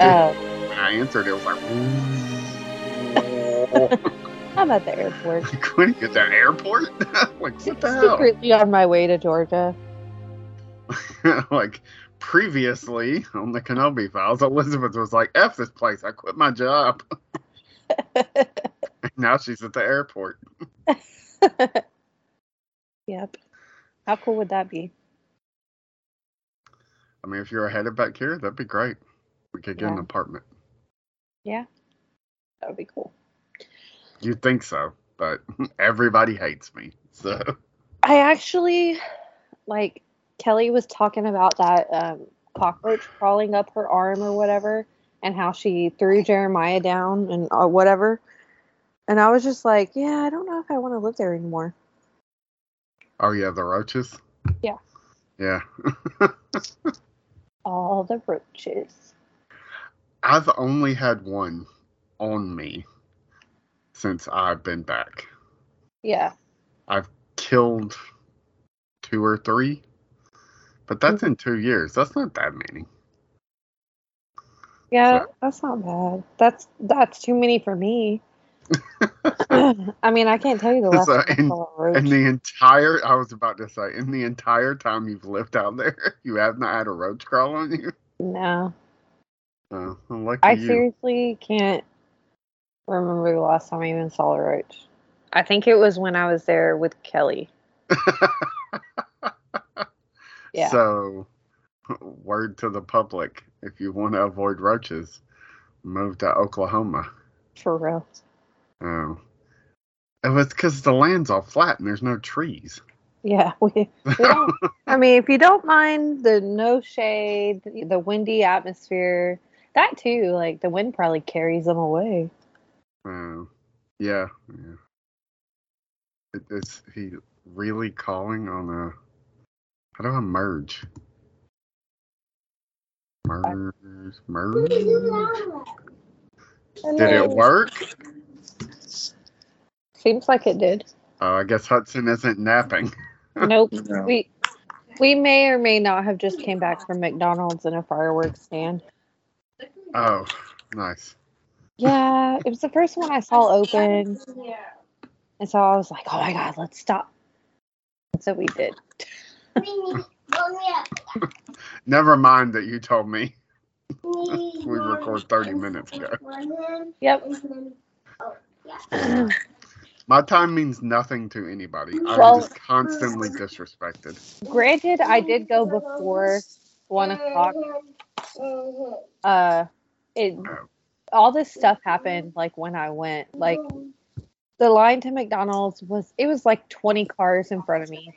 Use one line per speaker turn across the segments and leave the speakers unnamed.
Oh,
when I answered, it was like,
I'm at the airport.
Quinn at the airport? like, what the hell?
Secretly on my way to Georgia.
like, previously on the Kenobi files, Elizabeth was like, F this place. I quit my job. now she's at the airport.
Yep. How cool would that be?
I mean, if you're headed back here, that'd be great. We could get an apartment.
Yeah. That would be cool.
You'd think so, but everybody hates me. So,
I actually like Kelly was talking about that um, cockroach crawling up her arm or whatever, and how she threw Jeremiah down and or whatever. And I was just like, yeah, I don't know if I want to live there anymore.
oh, yeah, the roaches?
Yeah.
Yeah.
All the roaches.
I've only had one on me since I've been back.
Yeah.
I've killed two or three, but that's mm-hmm. in two years. That's not that many.
Yeah,
So-
that's not bad. That's that's too many for me. I mean, I can't tell you the last
So,
time
in-. In the entire, I was about to say, in the entire time you've lived out there, you have not had a roach crawl on you.
no,
Uh, Lucky
I
you.
seriously can't remember the last time I even saw a roach. I think it was when I was there with Kelly. Yeah.
So, word to the public: if you want to avoid roaches, move to Oklahoma.
For real.
Oh, it was because the land's all flat and there's no trees.
Yeah, we, we don't, I mean, if you don't mind the no shade, the windy atmosphere, that too, like the wind probably carries them away.
Oh, yeah, yeah. It, is he really calling on a? How do I merge? Merge, merge. Did it work?
Seems like it did.
Oh, I guess Hudson isn't napping.
Nope.
No.
We we may or may not have just came back from McDonald's in a fireworks stand.
Oh, nice.
Yeah, it was the first one I saw open, Yeah. and so I was like, "Oh my god, let's stop!" And so we did.
Never mind that you told me. We record 30 minutes ago.
Yep.
My time means nothing to anybody. I'm
Well-
just constantly disrespected.
Granted, I did go before one o'clock. Uh, it all this stuff happened like when I went. Like the line to McDonald's was it was like twenty cars in front of me,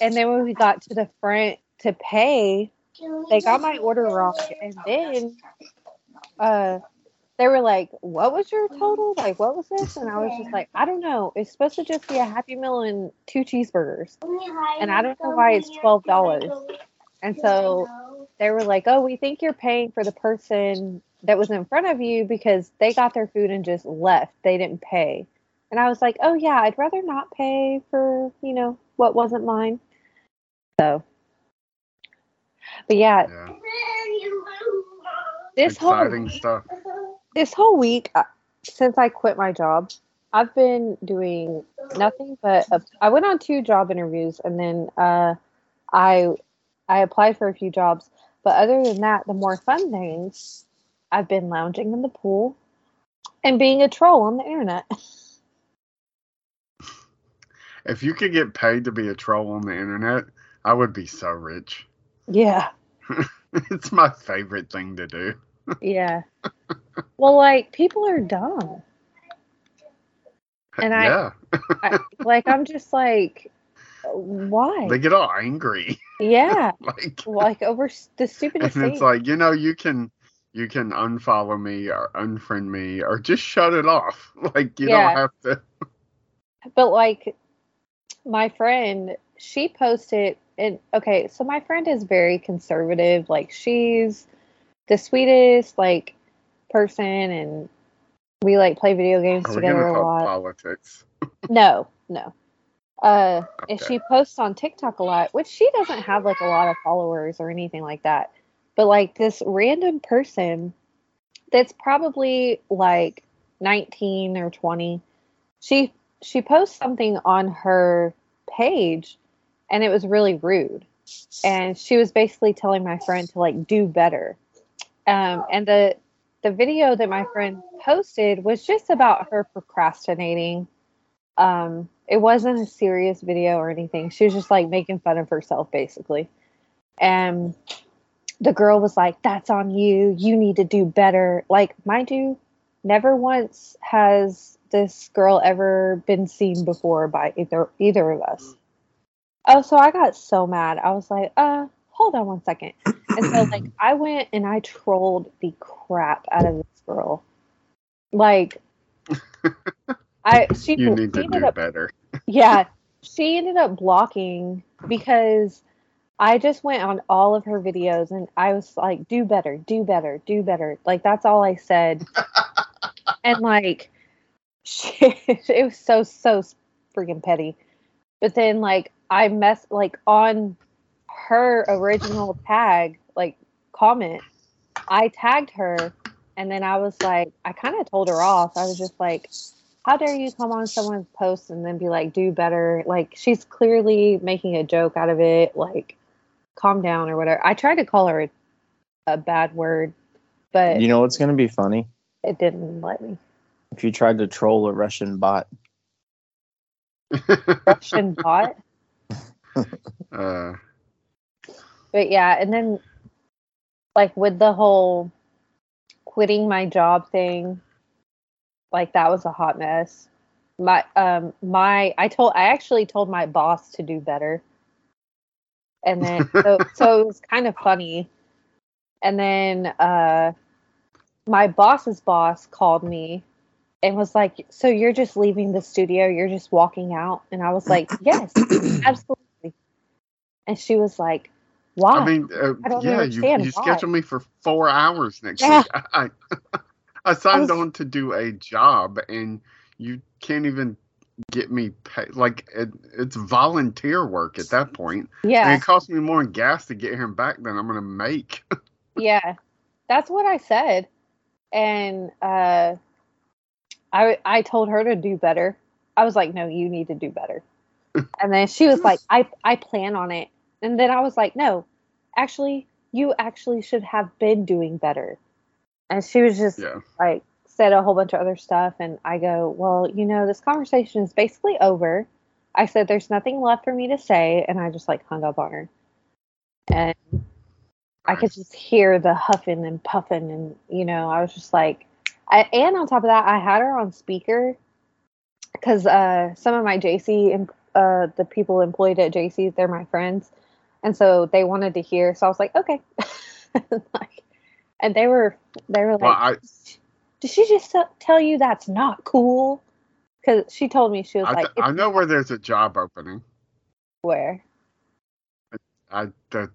and then when we got to the front to pay, they got my order wrong, and then uh, they were like, "What was your total? Like, what was this?" And I was just like, "I don't know. It's supposed to just be a Happy Meal and two cheeseburgers."
And I don't know why it's twelve dollars.
And so they were like, "Oh, we think you're paying for the person that was in front of you because they got their food and just left. They didn't pay." And I was like, "Oh yeah, I'd rather not pay for you know what wasn't mine." So, but yeah,
Yeah.
this whole
stuff.
this whole week uh, since I quit my job, I've been doing nothing but uh, I went on two job interviews and then uh, I I applied for a few jobs. But other than that, the more fun things, I've been lounging in the pool and being a troll on the internet.
If you could get paid to be a troll on the internet, I would be so rich.
yeah,
it's my favorite thing to do.
yeah. well, like people are dumb. And I-
yeah,
I, like I'm just like, why?
they get all angry.
yeah,
like,
like over the
and
stupidest
it's like you know, you can you can unfollow me or unfriend me or just shut it off. Like you
Yeah.
don't have to.
But like my friend, she posted and okay, so my friend is very conservative. Like she's the sweetest like person and we like play video games
Are
together a lot.
politics?
No, no. Uh and she posts on TikTok a lot, which she doesn't have like a lot of followers or anything like that. but like this random person that's probably like 19 or 20 she she posts something on her page and it was really rude. And she was basically telling my friend to like do better. Um, and the the video that my friend posted was just about her procrastinating um, it wasn't a serious video or anything she was just like making fun of herself basically and the girl was like that's on you you need to do better like mind you never once has this girl ever been seen before by either either of us. Oh, so I got so mad. I was like, uh, hold on one second. And so like I went and I trolled the crap out of this girl. Like I she
You need to
she ended
do
up
better.
yeah, she ended up blocking because I just went on all of her videos and I was like, do better, do better, do better. Like that's all I said. and like she, it was so so freaking petty. But then like I mess like on her original tag, like comment, I tagged her and then I was like I kind of told her off. I was just like how dare you come on someone's post and then be like do better? Like she's clearly making a joke out of it like calm down or whatever. I tried to call her a, a bad word but
You know what's gonna be funny?
it didn't let me.
If you tried to troll a Russian bot.
russian bot?
Uh,
but yeah and then like with the whole quitting my job thing like that was a hot mess. My um my i told i actually told my boss to do better. And then so, so it was kind of funny. And then uh my boss's boss called me and was like so you're just leaving the studio? You're just walking out? And i was like yes absolutely. And she was like why?
I mean, uh,
I
yeah, you, you scheduled me for four hours next
Yeah.
week. I, I signed
was-
on to do a job, and you can't even get me paid. Like it, it's volunteer work at that point,
yeah.
It costs me more in gas to get him back than I'm gonna make.
yeah that's what i said. And uh i i told her to do better. I was like no you need to do better. And then she was like i i plan on it. And then i was like no actually you actually should have been doing better and she was just
yeah,
like said a whole bunch of other stuff and i go well you know this conversation is basically over. I said there's nothing left for me to say and i just like hung up on her. And i could just hear the huffing and puffing and you know i was just like I, and on top of that i had her on speaker because uh, some of my jc uh, the people employed at jc they're my friends and so they wanted to hear so i was like okay. Like and they were they were like
Well, I,
did she just tell you that's not cool? Because she told me she was
I,
like,
I know where there's a job opening.
where?
I the,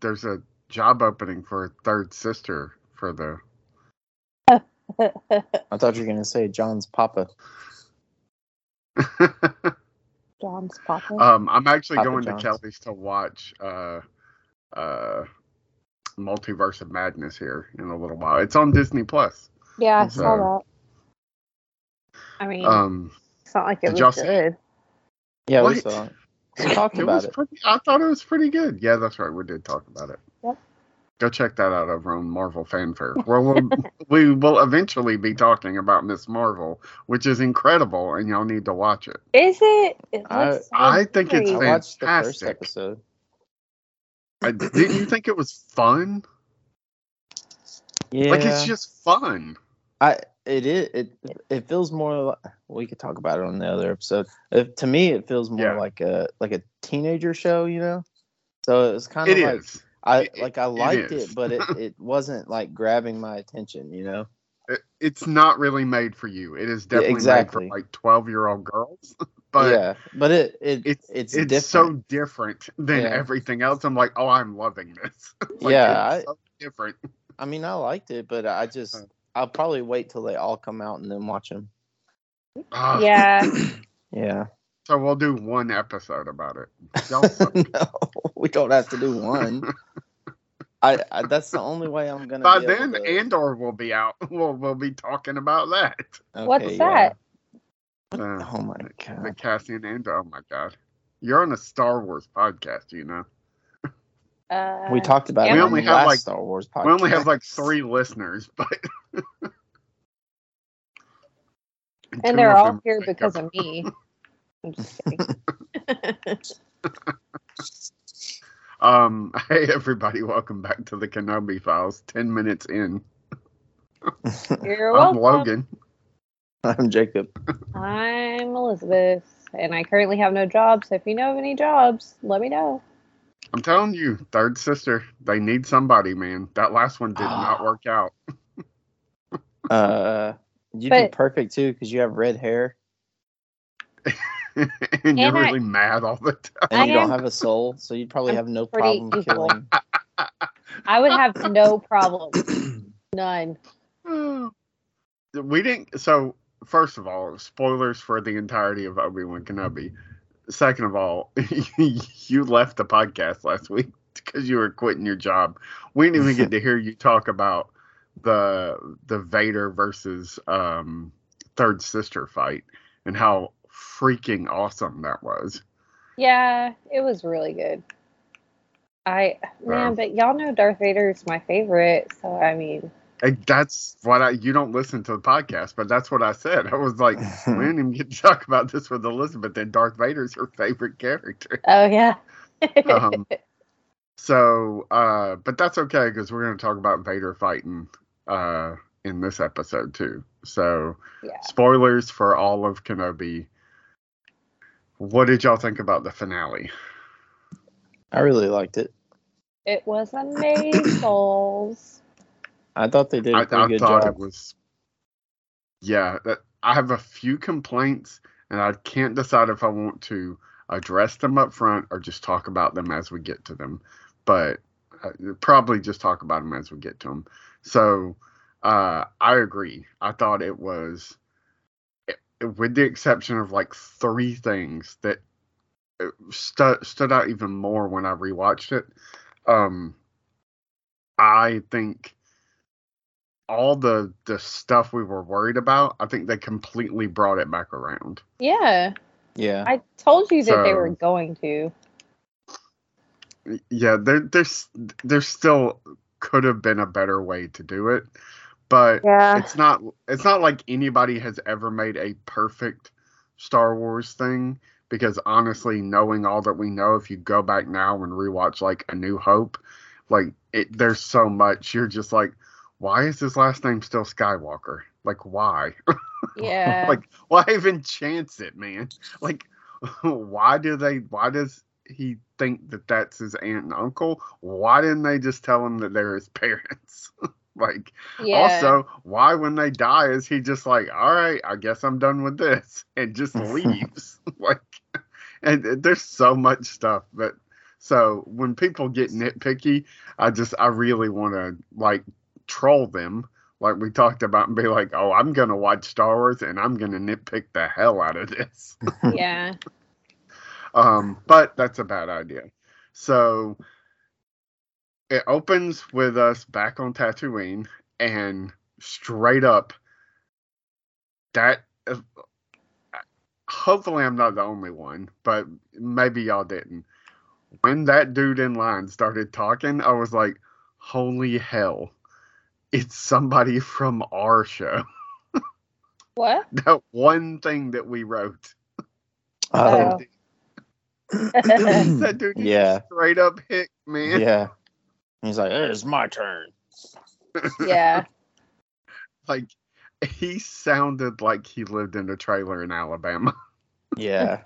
there's a job opening for a third sister for the.
I thought you were gonna say John's Papa.
John's Papa.
um, I'm actually
Papa
going
John's.
to Kelly's to watch uh, uh, Multiverse of Madness here in a little while. It's on Disney Plus.
yeah, I
so-
saw that. I mean,
Um,
it's not like it was
y'all
good.
Yeah, we saw it. We talked
it
about
was
it.
pretty. I thought it was pretty good. Yeah, that's right. We did talk about it.
Yep.
Go check that out over on Marvel Fanfare. Where we'll we will eventually be talking about Miss Marvel, which is incredible, and y'all need to watch it.
Is it? It
I-
so
I think it's
great.
I watched the first
fantastic.
episode.
I, didn't you think it was fun?
Yeah,
Like it's just fun.
I it is it it feels more like we could talk about it on the other episode. It, to me, it feels more
Yeah.
like a like a teenager show, you know. So it's kind
It
of like
is.
I
It-
like I liked it, but it, it wasn't like grabbing my attention, you know.
It- it's not really made for you. It is definitely
exactly.
made for like twelve year old girls. but
yeah, but it it
it's
it's,
it's,
different.
so different than
Yeah.
everything else. I'm like, oh, I'm loving this. Like,
Yeah,
it's so different.
I mean, I liked it, but I just
Uh.
I'll probably wait till they all come out and then watch them.
Ah,
Yeah,
Yeah.
So we'll do one episode about it. Y'all
no, we don't have to do one. I, I that's the only way I'm gonna.
By
be able
then,
to-
Andor will be out. We'll we'll be talking about that.
What's
Okay,
that?
Uh,
Oh my god. the.
Cassian Andor. Oh my god, you're on a Star Wars podcast, you know.
Uh,
We talked about
We
it on
only have, like-
Star Wars podcast.
We only have like three listeners, but two
and they're all here because
up-
of me. I'm just kidding.
Um, hey everybody, welcome back to the Kenobi Files. Ten minutes in,
You're
I'm
welcome.
Logan.
I'm Jacob.
I'm Elizabeth, and I currently have no job. So if you know of any jobs, let me know.
I'm telling you, third sister, they need somebody, man. That last one did not work out.
Uh, you'd be perfect too because you have red hair
and you're
And I-
really mad all the time.
and
I
you don't
am-
have a soul, so you'd probably
I'm
have no
pretty
problem
evil.
killing.
I would have no problem. None.
we didn't. So first of all, spoilers for the entirety of Obi Wan Kenobi. Second of all, you left the podcast last week because you were quitting your job. We didn't even get to hear you talk about the the Vader versus um, third sister fight and how freaking awesome that was.
Yeah, it was really good. I man,
Wow.
but y'all know Darth Vader is my favorite. So I mean,
And that's what I. You don't listen to the podcast, but that's what I said. I was like, we didn't even get to talk about this with Elizabeth. Then Darth Vader's her favorite character.
oh yeah.
Um, So, uh, but that's okay because we're going to talk about Vader fighting uh, in this episode too. So,
yeah.
spoilers for all of Kenobi. What did y'all think about the finale?
I really liked it.
It was amazing.
I thought they did a
I,
pretty
I
good
thought
job.
it was. Yeah, that I have a few complaints, and I can't decide if I want to address them up front or just talk about them as we get to them. But uh, probably just talk about them as we get to them. So uh, I agree. I thought it was, it- with the exception of like three things that uh, stu- stood out even more when I rewatched it. Um, I think all the the stuff we were worried about, I think they completely brought it back around.
Yeah.
Yeah.
I told you that they were going to.
Yeah, there there's there still could have been a better way to do it, but
Yeah.
it's not it's not like anybody has ever made a perfect Star Wars thing because honestly, knowing all that we know, if you go back now and rewatch like A New Hope, like it there's so much you're just like, why is his last name still Skywalker? Like why?
Yeah.
like why even chance it, man? Like why do they why does he think that that's his aunt and uncle? Why didn't they just tell him that they're his parents? like
yeah.
also, why when they die is he just like, all right, I guess I'm done with this and just leaves? like, and uh, there's so much stuff. But so when people get nitpicky, I just I really want to like troll them, like we talked about, and be like, oh, I'm gonna watch Star Wars and I'm gonna nitpick the hell out of this.
yeah.
Um, but that's a bad idea. So it opens with us back on Tatooine, and straight up, that. Hopefully, I'm not the only one, but maybe y'all didn't. When that dude in line started talking, I was like, "Holy hell!" It's somebody from our show.
What?
That one thing that we wrote.
Oh,
that dude
Yeah.
straight up hit man.
yeah. He's like, it's my turn.
yeah.
Like he sounded like he lived in a trailer in Alabama.
Yeah.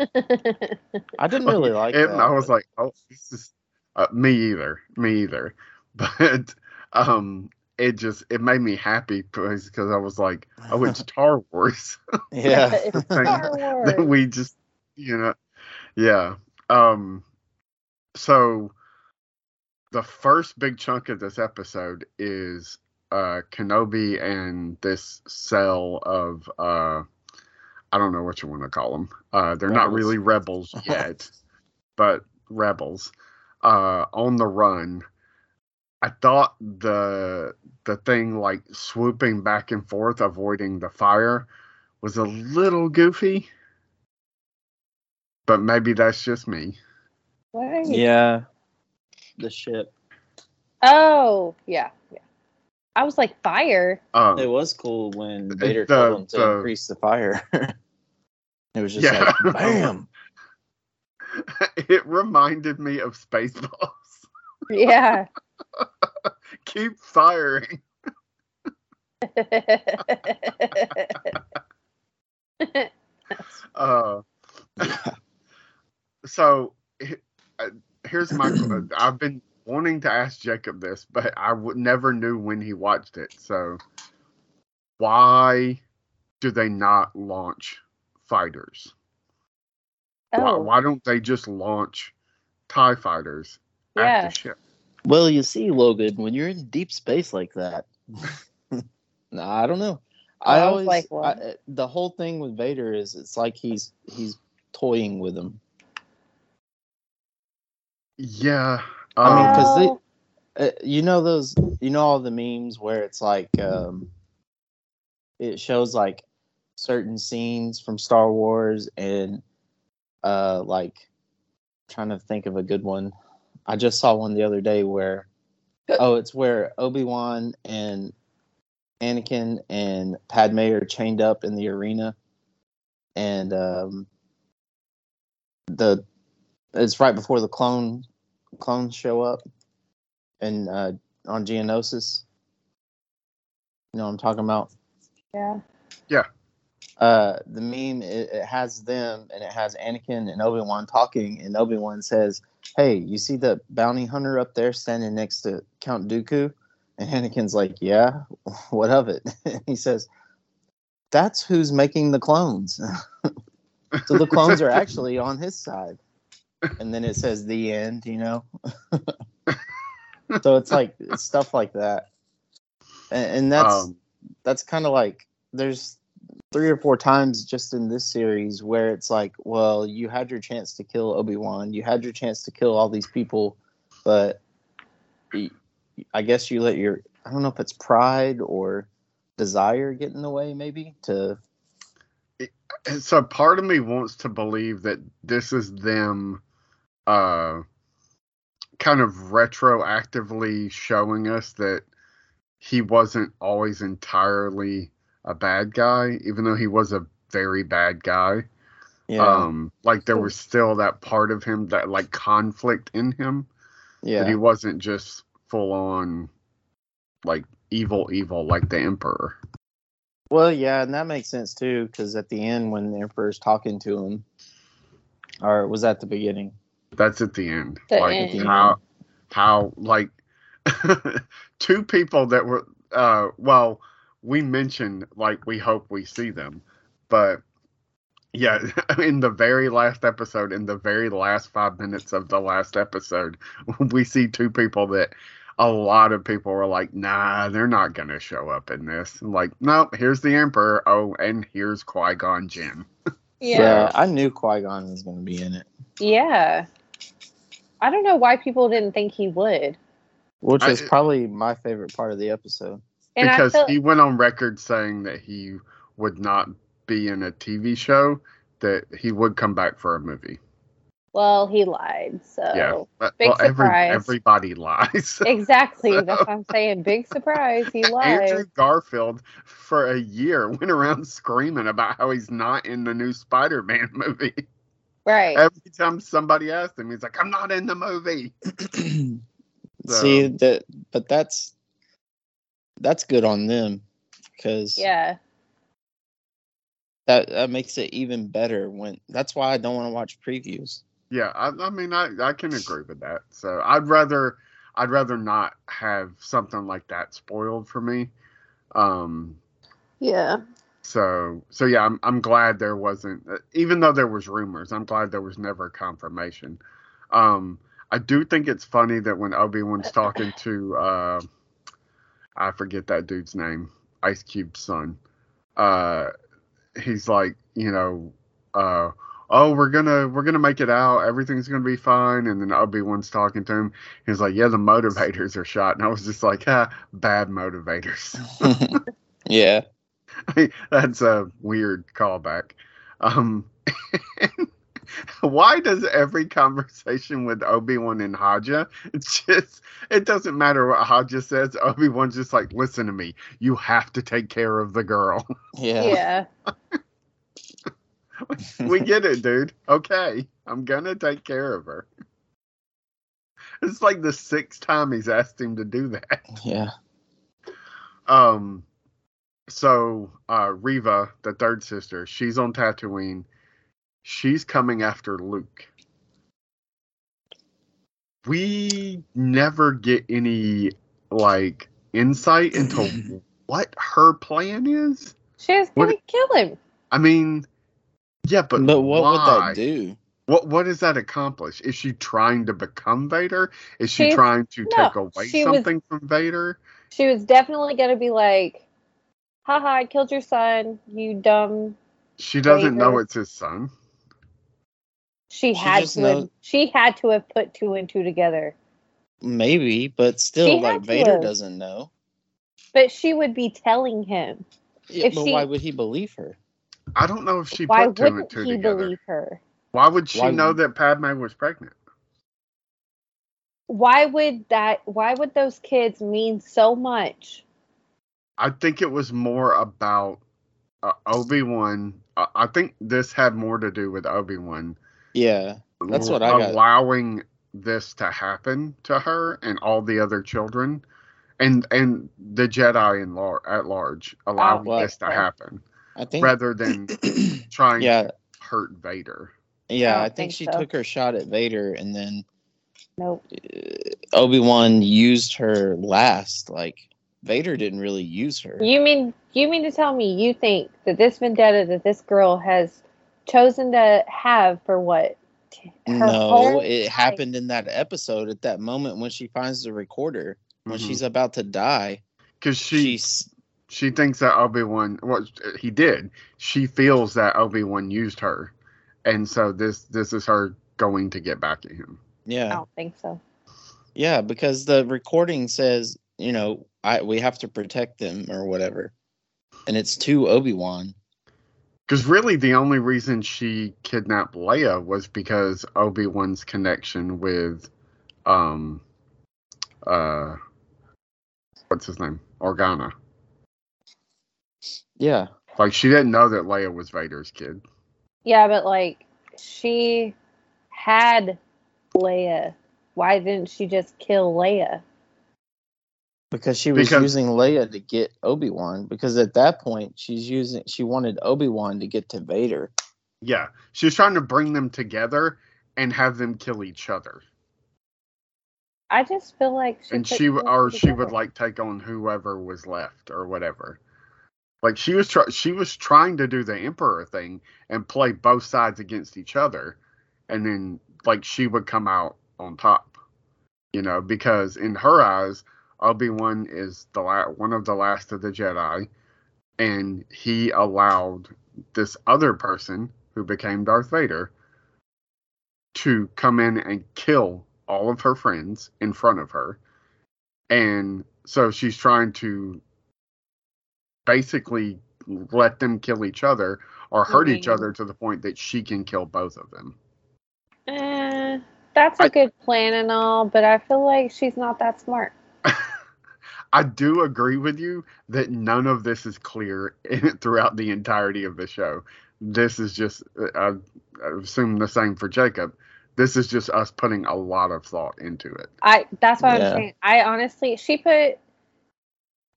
I didn't really like
and
that.
I was
but-
like, oh, this is uh, me either, me either. But um, it just it made me happy because because I was like, I went to Star Wars.
yeah.
it's Star
that
Wars.
we just you know yeah um so the first big chunk of this episode is uh kenobi and this cell of uh i don't know what you want to call them uh they're not really rebels yet but rebels uh on the run I thought the the thing like swooping back and forth, avoiding the fire, was a little goofy. But maybe that's just me.
What?
Yeah. The ship.
Oh, yeah, yeah. I was like fire.
Um,
It was cool when
The-
Vader
the-
told him to
the-
increase the fire. it was just
Yeah.
like bam.
it reminded me of Spaceballs.
Yeah.
Keep firing. Uh, so uh, here's my. I've been wanting to ask Jacob this, but I would never knew when he watched it. So why do they not launch fighters? Why,
oh,
why don't they just launch Tie fighters at
yeah.
the ship?
Well, you see, Logan, when you're in deep space like that, nah, I don't know.
I
I always
like,
I, the whole thing with Vader is it's like he's he's toying with him.
Yeah.
I mean, because they- Uh, you know those you know all the memes where it's like um it shows like certain scenes from Star Wars and uh like trying to think of a good one. I just saw one the other day where oh it's where Obi-Wan and Anakin and Padme are chained up in the arena and um the it's right before the clone clones show up and uh, on Geonosis. You know what I'm talking about?
Yeah. Yeah.
Uh, the meme it, it has them and it has Anakin and Obi Wan talking, and Obi Wan says, "Hey, you see the bounty hunter up there standing next to Count Dooku?" And Anakin's like, "Yeah, what of it?" he says, "That's who's making the clones." so the clones are actually on his side. And then it says the end, you know. so it's like it's stuff like that, and, and that's
um,
that's kind of like there's three or four times just in this series where it's like, well, you had your chance to kill Obi Wan, you had your chance to kill all these people, but I guess you let your I don't know if it's pride or desire get in the way, maybe to
so part of me wants to believe that this is them uh kind of retroactively showing us that he wasn't always entirely a bad guy even though he was a very bad guy
yeah
um like there was still that part of him that like conflict in him
yeah
that he wasn't just full on like evil evil like the emperor
Well, yeah, and that makes sense too, because at the end when the Emperor's talking to him, or was that the beginning?
That's at the end.
The
like
end.
how how like two people that were uh well, we mentioned like we hope we see them, but yeah, in the very last episode, in the very last five minutes of the last episode, we see two people that a lot of people were like, nah, they're not gonna show up in this. Like, nope, here's the Emperor. Oh, and here's Qui Gon Jinn.
Yeah.
I knew Qui Gon was going to be in it,
Yeah. I don't know why people didn't think he would.
which
I-
is probably my favorite part of the episode.
And
because
I feel,
he went on record saying that he would not be in a TV show, that he would come back for a movie.
well, he lied. So
yeah, but,
big
well, every,
surprise.
everybody lies.
exactly. That's what I'm saying. Big surprise. He lied.
Andrew Garfield for a year went around screaming about how he's not in the new Spider-Man movie.
Right.
Every time somebody asked him, he's like, "I'm not in the movie."
See that, but that's that's good on them because
Yeah.
that that makes it even better. When that's why I don't want to watch previews.
Yeah, I, I mean, I, I can agree with that. So I'd rather I'd rather not have something like that spoiled for me. Um,
Yeah.
so so yeah, I'm I'm glad there wasn't, uh, even though there was rumors. I'm glad there was never confirmation. Um, I do think it's funny that when Obi Wan's talking to, uh, I forget that dude's name, Ice Cube's son. Uh, he's like, you know, uh, "Oh, we're gonna we're gonna make it out. Everything's gonna be fine." And then Obi Wan's talking to him. He's like, "Yeah, the motivators are shot." And I was just like, "Ah, bad motivators."
yeah.
That's a weird callback. Um, why does every conversation with Obi Wan and Haja, it's just it doesn't matter what Haja says. Obi Wan's just like, listen to me. You have to take care of the girl.
Yeah.
Yeah.
we get it, dude. Okay, I'm gonna take care of her. It's like the sixth time he's asked him to do that.
Yeah.
Um, so uh, Reva, the third sister, she's on Tatooine. She's coming after Luke. We never get any like insight into what her plan is.
She was gonna kill him.
I mean, yeah, but
But what
why?
would that do?
What what does that accomplish? Is she trying to become Vader? Is she
She's-
trying to
no,
take away
she was-
something from Vader?
She was definitely gonna be like, haha, I killed your son, you dumb
She doesn't know it's his son.
She,
She
had
just
to have, she had to have put two and two together.
Maybe, but still,
She
like Vader
have.
doesn't know.
But she would be telling him.
Yeah,
If
but
she-
why would he believe her?
I don't know if she
Why
put two and
wouldn't
two
he
together.
believe her?
Why would she
Why
know
would-
that Padme was pregnant?
Why would that why would those kids mean so much?
I think it was more about uh, Obi Wan. Uh, I think this had more to do with Obi Wan
Yeah, That's what I got.
allowing this to happen to her and all the other children, and and the Jedi in lar- at large allowing
well,
this to
yeah.
happen
I think.
rather than trying
yeah,
to hurt Vader.
yeah.
I
I think
think
she
so.
took her shot at Vader, and then
Nope.
Uh, Obi Wan used her last. Like Vader didn't really use her.
You mean you mean to tell me you think that this vendetta that this girl has chosen to have for what? her
no,
whole
it
life-
happened in that episode at that moment when she finds the recorder when
Mhm.
she's about to die.
Because she
She's
she thinks that Obi Wan. Well, he did. She feels that Obi Wan used her, and so this this is her going to get back at him.
Yeah, I
don't think so.
yeah, because the recording says you know I we have to protect them or whatever, and it's to Obi Wan.
Because really, the only reason she kidnapped Leia was because Obi Wan's connection with, um, uh, what's his name, Organa.
Yeah,
Like she didn't know that Leia was Vader's kid.
Yeah, but like she had Leia. Why didn't she just kill Leia?
Because she was
Because-
using Leia to get Obi Wan. Because at that point, she's using she wanted Obi Wan to get to Vader.
Yeah, she was trying to bring them together and have them kill each other,
I just feel like she
and she
two
w-
and
or
two
she would like take on whoever was left or whatever. Like she was try- she was trying to do the emperor thing and play both sides against each other, and then like she would come out on top, you know, because in her eyes, Obi Wan is the la- one of the last of the Jedi, and he allowed this other person who became Darth Vader to come in and kill all of her friends in front of her, and so she's trying to basically let them kill each other or hurt each
Mhm.
other to the point that she can kill both of them.
Eh, that's a
I-
good plan and all, but I feel like she's not that smart.
I do agree with you that none of this is clear throughout the entirety of the show. This is just, uh, I, I assume the same for Jacob. This is just us putting a lot of thought into it.
I that's what
Yeah.
I'm saying. I honestly she put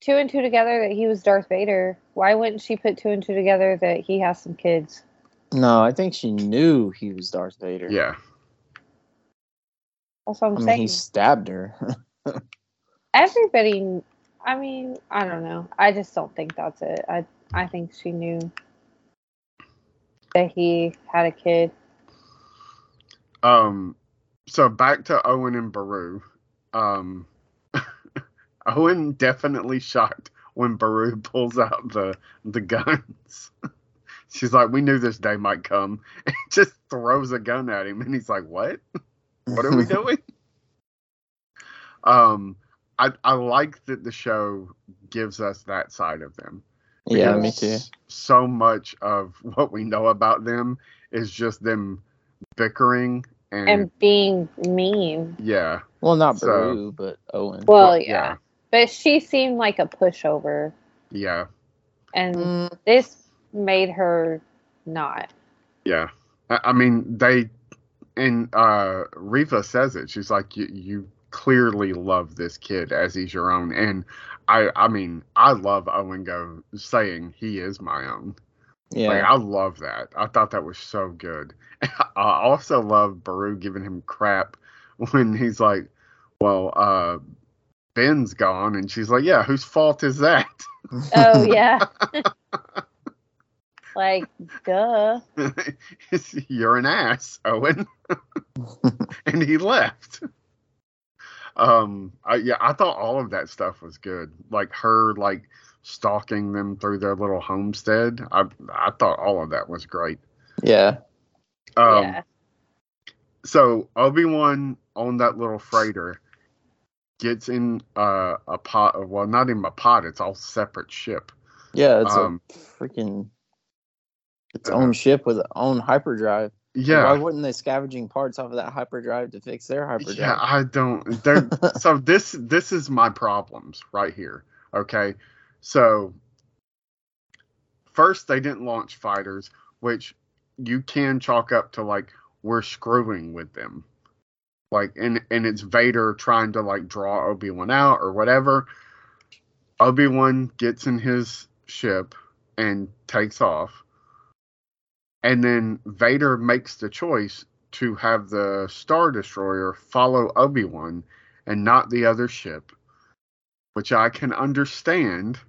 two and two together that he was Darth Vader. Why wouldn't she put two and two together that he has some kids?
No, I think she knew he was Darth Vader.
Yeah.
That's what I'm
I mean,
saying.
he stabbed her.
Everybody I mean, I don't know. I just don't think that's it. I I think she knew that he had a kid.
Um, so back to Owen and Beru. Um, Owen definitely shocked when Beru pulls out the the guns. She's she's like, "We knew this day might come," and just throws a gun at him, and he's like, "What? What are we doing?" um, I I like that the show gives us that side of them.
yeah, me too.
So much of what we know about them is just them bickering and,
and being mean.
yeah,
Well, not
So-
Beru, but Owen.
Well,
Well,
yeah.
yeah.
But she seemed like a pushover.
yeah,
And
Mm,
this made her not.
yeah. I, I mean, they and uh Reva says it. She's like, "You you clearly love this kid as he's your own," and I I mean, I love Owen go saying he is my own.
yeah.
Like I love that. I thought that was so good. I also love Beru giving him crap when he's like, "Well, uh, Ben's gone," and she's like, "Yeah, whose fault is that?"
Oh, yeah. like, duh.
You're an ass, Owen. and he left. Um, I, yeah, I thought all of that stuff was good. Like her, like stalking them through their little homestead. I I thought all of that was great.
yeah.
Um,
yeah.
so Obi Wan on that little freighter gets in uh, a pot of well, not in a pot. It's all separate ship.
Yeah, it's
Um,
a freaking its
uh,
own ship with its own hyperdrive.
Yeah,
Why wouldn't they scavenging parts off of that hyperdrive to fix their hyperdrive?
Yeah, I don't. So this this is my problems right here. Okay, so first they didn't launch fighters, which you can chalk up to like we're screwing with them, like and and it's Vader trying to like draw Obi Wan out or whatever. Obi Wan gets in his ship and takes off. And then Vader makes the choice to have the Star Destroyer follow Obi Wan and not the other ship, which I can understand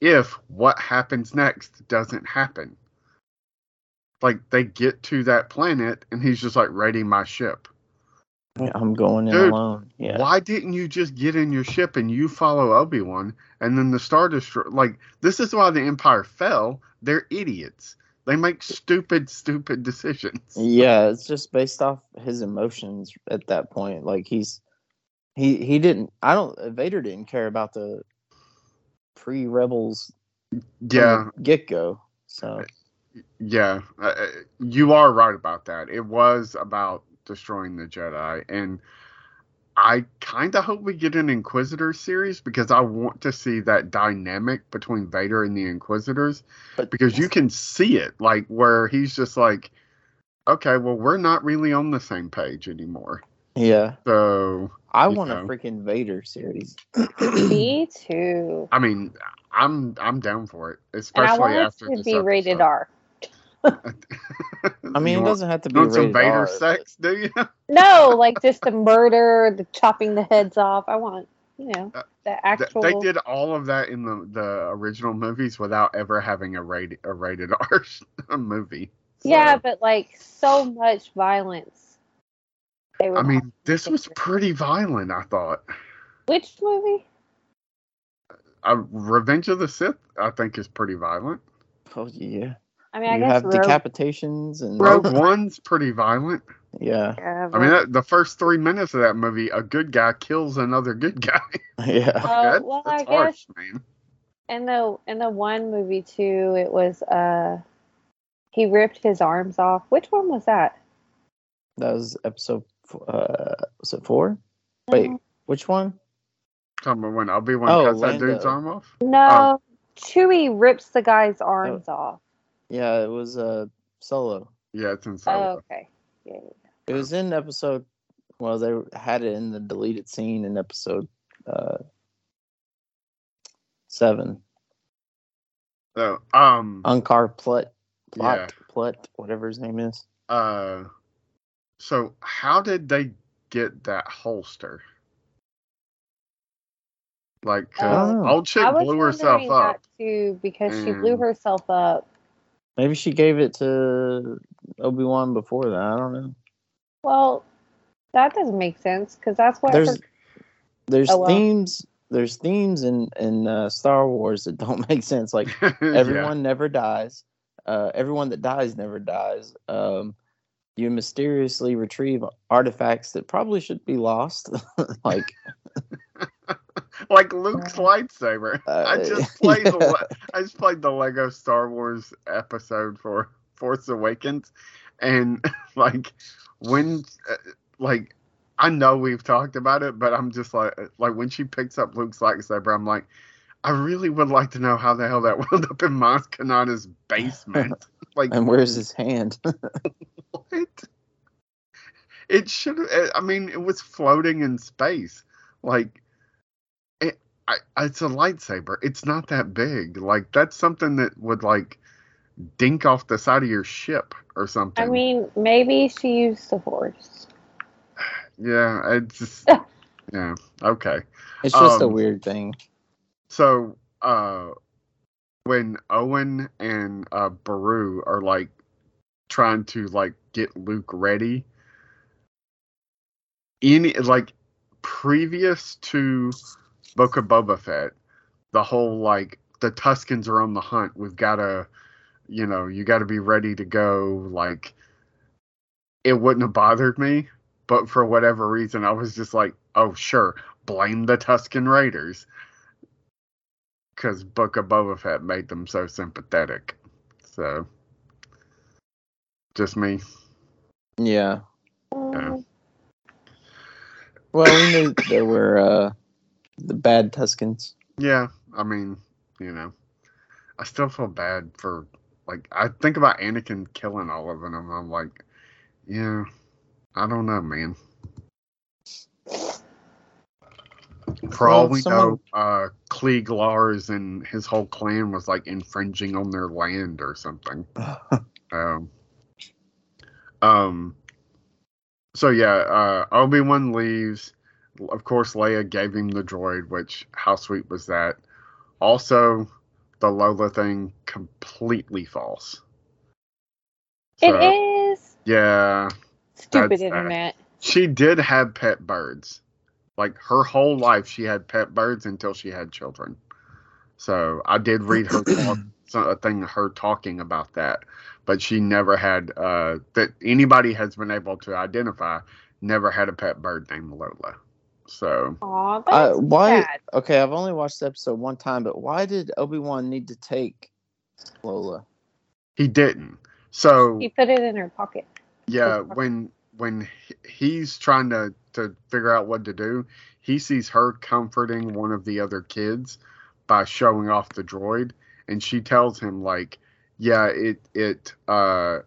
if what happens next doesn't happen. Like they get to that planet and he's just like, ready my ship.
I'm going in
Dude,
alone. Yeah.
Why didn't you just get in your ship and you follow Obi Wan and then the Star Destroyer? Like, this is why the Empire fell. They're idiots. They make stupid, stupid decisions.
Yeah, it's just based off his emotions at that point. Like he's he he didn't I don't Vader didn't care about the pre rebels
Yeah,
get go. So
yeah. Uh, uh, you are right about that. It was about destroying the Jedi. And I kind of hope we get an Inquisitor series because I want to see that dynamic between Vader and the Inquisitors.
but
because you can see it like where he's just like okay well we're not really on the same page anymore
yeah.
so
I want
know.
a freaking Vader series.
Me too.
i mean i'm i'm down for it especially
And I
especially
want it
after
to
this
be rated. R.
I mean,
You
it
want-
doesn't have to
you
be
want some vader
R, but-
sex do you
No, like just the murder, the chopping the heads off. I want, you know,
Uh,
the actual.
they did all of that in the the original movies without ever having a rated a rated r movie So,
Yeah, but like so much violence. They
i mean this was pretty violent i thought
which movie?
uh, revenge of the sith i think is pretty violent
Oh yeah.
I mean, I
you
guess
have
Rogue,
decapitations and
rogue one's pretty violent
yeah.
yeah,
I mean, that, the first three minutes of that movie, a good guy kills another good guy.
Yeah.
Oh,
That's-
well,
that's
I
harsh,
guess-
man.
in the in the one movie too, it was uh, he ripped his arms off. Which one was that?
That was episode uh was it four? Wait, which one?
Talking about when Obi Wan
Oh,
cuts that dude's
Lando.
arm off.
No, Chewie rips the guy's arms off.
Yeah, it was uh solo.
Yeah, it's in
Oh,
Solo.
okay. Yeah.
It was in episode well, they had it in the deleted scene in episode uh seven.
So, um,
Unkar Plutt Plot
Yeah.
Plutt, whatever his name is.
uh, so how did they get that holster? Like, 'cause
Oh.
old chick blew herself up.
that too because she blew herself up.
Maybe she gave it to Obi Wan before that. I don't know.
Well, that doesn't make sense because that's what
There's
her,
there's
Oh, well.
themes there's themes in in uh, Star Wars that don't make sense. Like
Yeah.
everyone never dies. uh, everyone that dies never dies. Um, you mysteriously retrieve artifacts that probably should be lost, like
like Luke's lightsaber. I
Uh,
just played the
yeah.
Le- I just played the Lego Star Wars episode for Force Awakens, and like when uh, like I know we've talked about it, but I'm just like like when she picks up Luke's lightsaber, I'm like. I really would like to know how the hell that wound up in Maz Kanata's basement. like,
and where's his hand?
what? It should. I mean, it was floating in space. Like, it. I, it's a lightsaber. It's not that big. Like, that's something that would like dink off the side of your ship or something.
I mean, maybe she used the force.
yeah. It's just. yeah. Okay.
It's just a
Um,
weird thing.
So, uh, when Owen and uh, Beru are like trying to like get Luke ready, any like previous to Book of Boba Fett, the whole like the Tuskens are on the hunt. We've got to, you know, you got to be ready to go. Like, it wouldn't have bothered me, but for whatever reason, I was just like, oh sure, blame the Tusken Raiders because Book of Boba Fett made them so sympathetic. So, just me.
Yeah.
Yeah.
Well, we knew there were uh, the bad Tuskens.
Yeah, I mean, you know, I still feel bad for like I think about Anakin killing all of them. I'm like, yeah, I don't know, man. For all
Well,
we
someone-
know, uh, Cliegg Lars and his whole clan was like infringing on their land or something. Um, um, so yeah, uh, Obi Wan leaves. Of course, Leia gave him the droid, which how sweet was that? Also, the Lola thing completely false.
it
So,
is
Yeah,
stupid
That's sad.
internet.
she did have pet birds. Like her whole life, she had pet birds until she had children. So I did read her talk, a thing her talking about that, but she never had uh, that anybody has been able to identify. Never had a pet bird named Lola. So
Aw,
Uh, why?
sad.
Okay, I've only watched the episode one time, but why did Obi Wan need to take Lola?
he didn't. So
He put it in her pocket.
Yeah,
Good fuck.
when when he's trying to to figure out what to do, he sees her comforting one of the other kids by showing off the droid, and she tells him like, "Yeah, it it uh,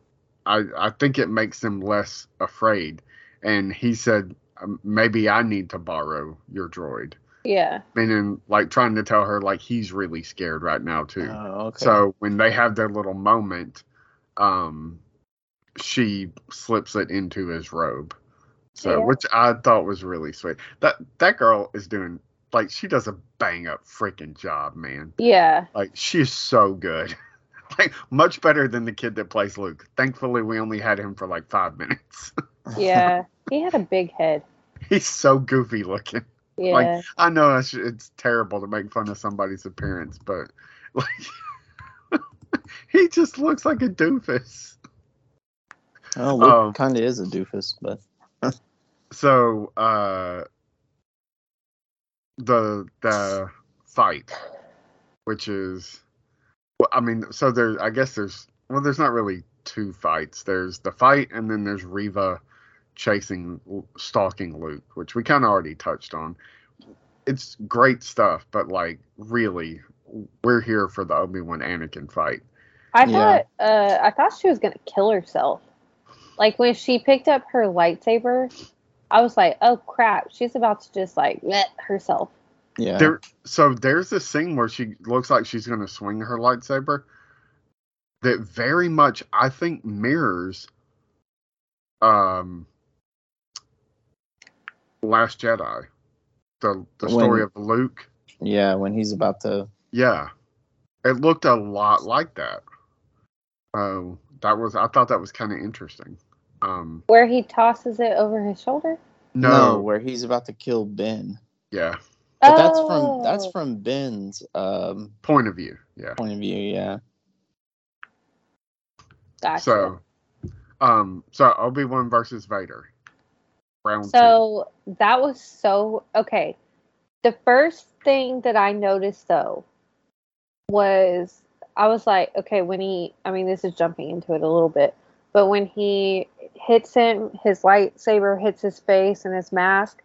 I I think it makes them less afraid." And he said, "Um, "Maybe I need to borrow your droid,"
Yeah.
meaning like trying to tell her like he's really scared right now too.
Oh, okay.
So when they have their little moment, um, she slips it into his robe. So
Yeah.
which I thought was really sweet. That that girl is doing like she does a bang up freaking job, man.
Yeah.
Like she's so good. like much better than the kid that plays Luke. Thankfully we only had him for like five minutes.
Yeah. he had a big head.
He's so goofy looking.
Yeah.
Like, I know I should, it's terrible to make fun of somebody's appearance, but like he just looks like a doofus.
oh, Luke
um,
kind of is a doofus, but
So uh the the fight, which is well, I mean, so there's I guess there's well, there's not really two fights. There's the fight, and then there's Reva chasing, stalking Luke, which we kind of already touched on. It's great stuff, but like really, we're here for the Obi Wan Anakin fight.
I
Yeah.
thought uh I thought she was gonna kill herself. Like when she picked up her lightsaber, I was like, oh crap, she's about to just like let herself.
yeah.
There, so there's this scene where she looks like she's going to swing her lightsaber. That very much, I think, mirrors, um, Last Jedi, the the story of Luke.
yeah, when he's about to.
Yeah, it looked a lot like that. Oh, that was I thought that was kind of interesting. Um,
Where he tosses it over his shoulder.
no,
where he's about to kill Ben.
yeah,
But that's from that's
Oh.
from Ben's um,
point of view. Yeah,
point of view. Yeah.
Gotcha.
So, um, so Obi Wan versus Vader, round two.
So that was so okay. The first thing that I noticed though was I was like, okay, when he I mean this is jumping into it a little bit, but when he hits him, his lightsaber hits his face and his mask,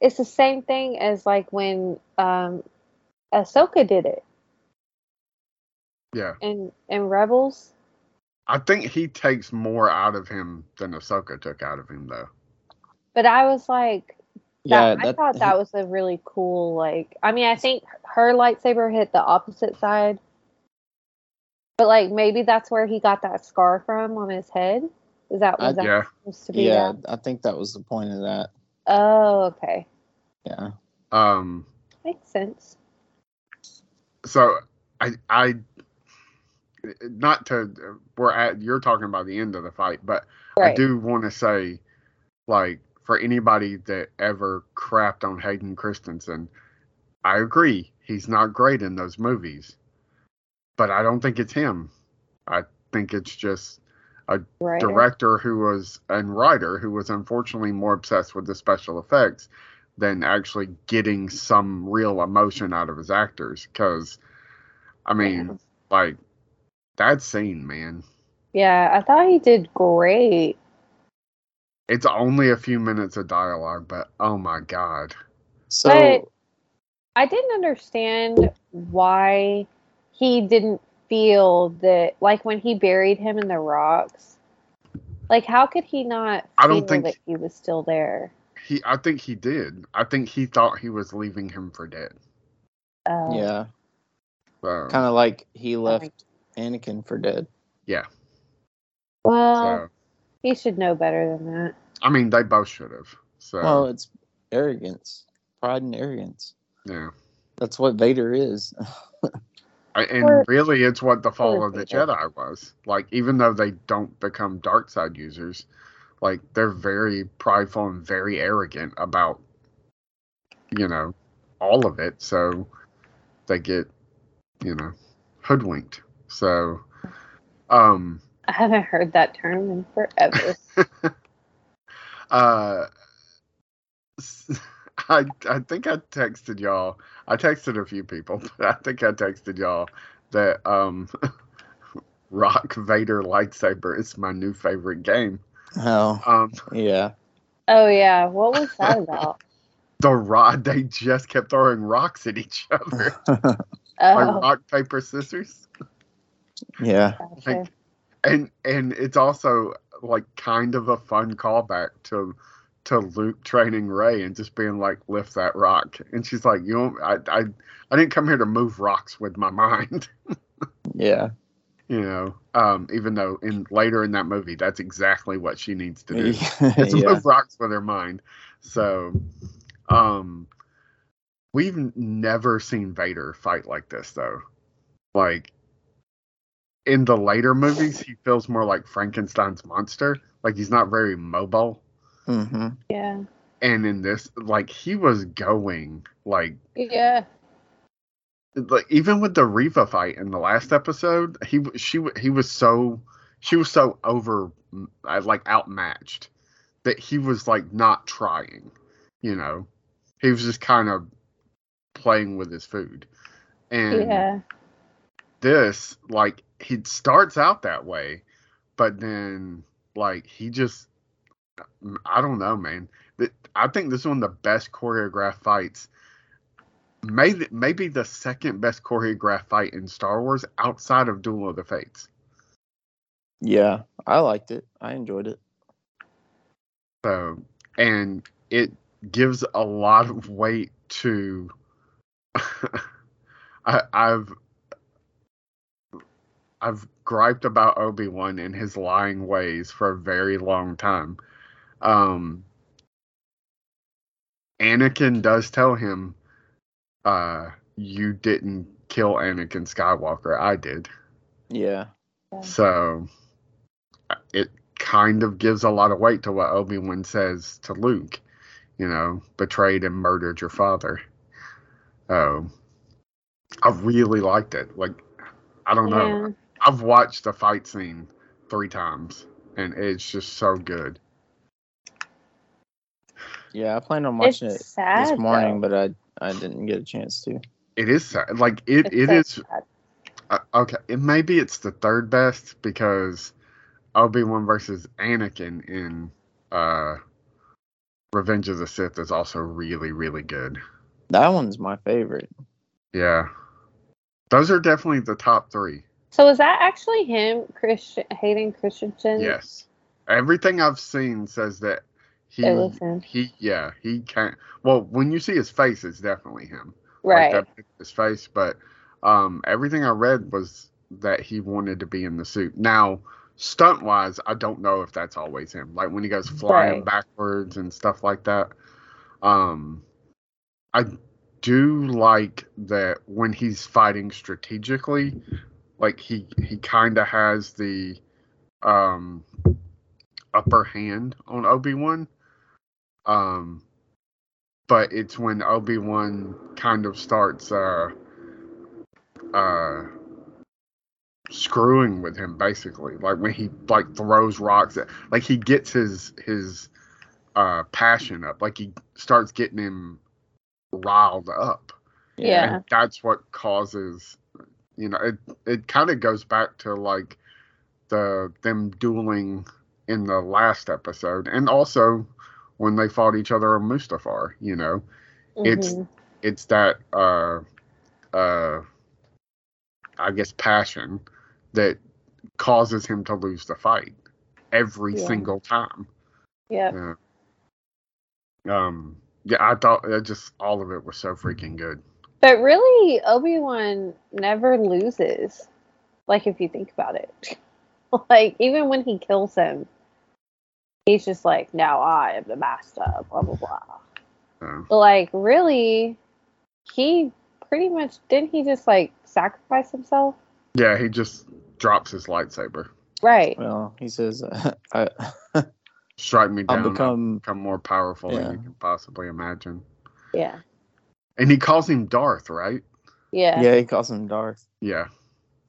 it's the same thing as like when um Ahsoka did it
Yeah,
And and Rebels.
I think he takes more out of him than Ahsoka took out of him, though.
But I was like,
Yeah,
that, I thought that was a really cool like I mean I think her lightsaber hit the opposite side. But like maybe that's where he got that scar from on his head. Is that was
I-
that
Yeah.
supposed to be
Yeah,
that?
I think that was the point of that.
Oh, okay.
Yeah.
Um,
Makes sense.
so I, I, not to, we're at, you're talking about the end of the fight, but I do want to say, like, for anybody that ever crapped on Hayden Christensen, I agree. He's not great in those movies, but I don't think it's him. I think it's just
Right.
director who was and writer who was unfortunately more obsessed with the special effects than actually getting some real emotion out of his actors. Because, I mean,
Yeah.
like that scene, man.
Yeah, I thought he did great.
It's only a few minutes of dialogue, but oh my god.
So
But- I didn't understand why he didn't feel that like when he buried him in the rocks. Like how could he not feel
I don't think-
that he was still there?
He, I think he did. I think he thought he was leaving him for dead.
Uh,
yeah,
So,
kind of like he left Anakin for dead. Yeah.
Well,
so,
he should know better than that.
I mean, they both should have. So,
Well, it's arrogance, pride and arrogance.
yeah.
That's what Vader is.
And
Or-
really, it's what the fall of the
Vader.
Jedi was. Like, even though they don't become dark side users, like they're very prideful and very arrogant about, you know, all of it. So they get, you know, hoodwinked. So, um,
I haven't heard that term in forever.
uh, s- I I think I texted y'all. I texted a few people, but I think I texted y'all that um, Rock Vader lightsaber is my new favorite game.
Oh,
Um,
yeah.
oh yeah, what was that about?
the rod they just kept throwing rocks at each other, like
Oh,
rock paper scissors,
yeah.
gotcha.
And and it's also like kind of a fun callback to to Luke training Rey and just being like, lift that rock, and she's like, you know, I I I didn't come here to move rocks with my mind.
Yeah.
you know um even though in later in that movie that's exactly what she needs to do it's
yeah.
move rocks with her mind so um we've never seen vader fight like this though like in the later movies he feels more like frankenstein's monster like he's not very mobile
hmm
Yeah,
and in this like he was going like
yeah,
like even with the Reva fight in the last episode, he she he was so she was so over uh, like outmatched that he was like not trying, you know. He was just kind of playing with his food. And
yeah.
This like he starts out that way, but then like he just I don't know, man. I think this is one of the best choreographed fights. Maybe maybe the second best choreographed fight in Star Wars outside of Duel of the Fates.
Yeah. I liked it. I enjoyed it.
So and it gives a lot of weight to I, I've I've griped about Obi Wan and his lying ways for a very long time. Um, Anakin does tell him, uh, "You didn't kill Anakin Skywalker. I did."
Yeah.
So it kind of gives a lot of weight to what Obi Wan says to Luke. You know, betrayed and murdered your father. Oh, I really liked it. Like, I don't know.
Yeah.
I've watched the fight scene three times, and it's just so good.
Yeah, I planned on watching
It's
it
sad,
this morning,
though.
but I I didn't get a chance to.
It is sad. Like it,
It's
it
so
is uh, okay. It maybe it's the third best because Obi Wan versus Anakin in uh, Revenge of the Sith is also really really good.
That one's my favorite.
Yeah, those are definitely the top three.
So is that actually him, Christian Hayden Christensen?
Yes, everything I've seen says that he
It was him.
he yeah he can't. Well, when you see his face, it's definitely him.
Right.
like that his face. But um, everything I read was that he wanted to be in the suit. Now, stunt wise, I don't know if that's always him. Like when he goes flying
Right.
backwards and stuff like that. Um, I do like that when he's fighting strategically, like he he kind of has the um upper hand on Obi Wan. Um, but it's when Obi Wan kind of starts uh uh screwing with him basically like when he like throws rocks at like he gets his his uh passion up like he starts getting him riled up
Yeah.
and that's what causes you know it it kind of goes back to like the them dueling in the last episode and also when they fought each other on Mustafar you know it's
Mhm.
it's that uh uh I guess passion that causes him to lose the fight every
Yeah.
single time.
yeah.
Yeah. Um yeah, I thought just all of it was so freaking good.
But really, Obi Wan never loses. Like if you think about it, like even when he kills him, he's just like, "Now I am the master." Blah blah blah.
Uh,
But like really, he pretty much didn't he just like sacrifice himself?
yeah, he just drops his lightsaber.
Right.
Well, he says, uh, I,
Strike me
I'll
down. I'll
become.
become more powerful than you can possibly imagine.
Yeah.
And he calls him Darth, right?
Yeah.
Yeah, he calls him Darth.
Yeah.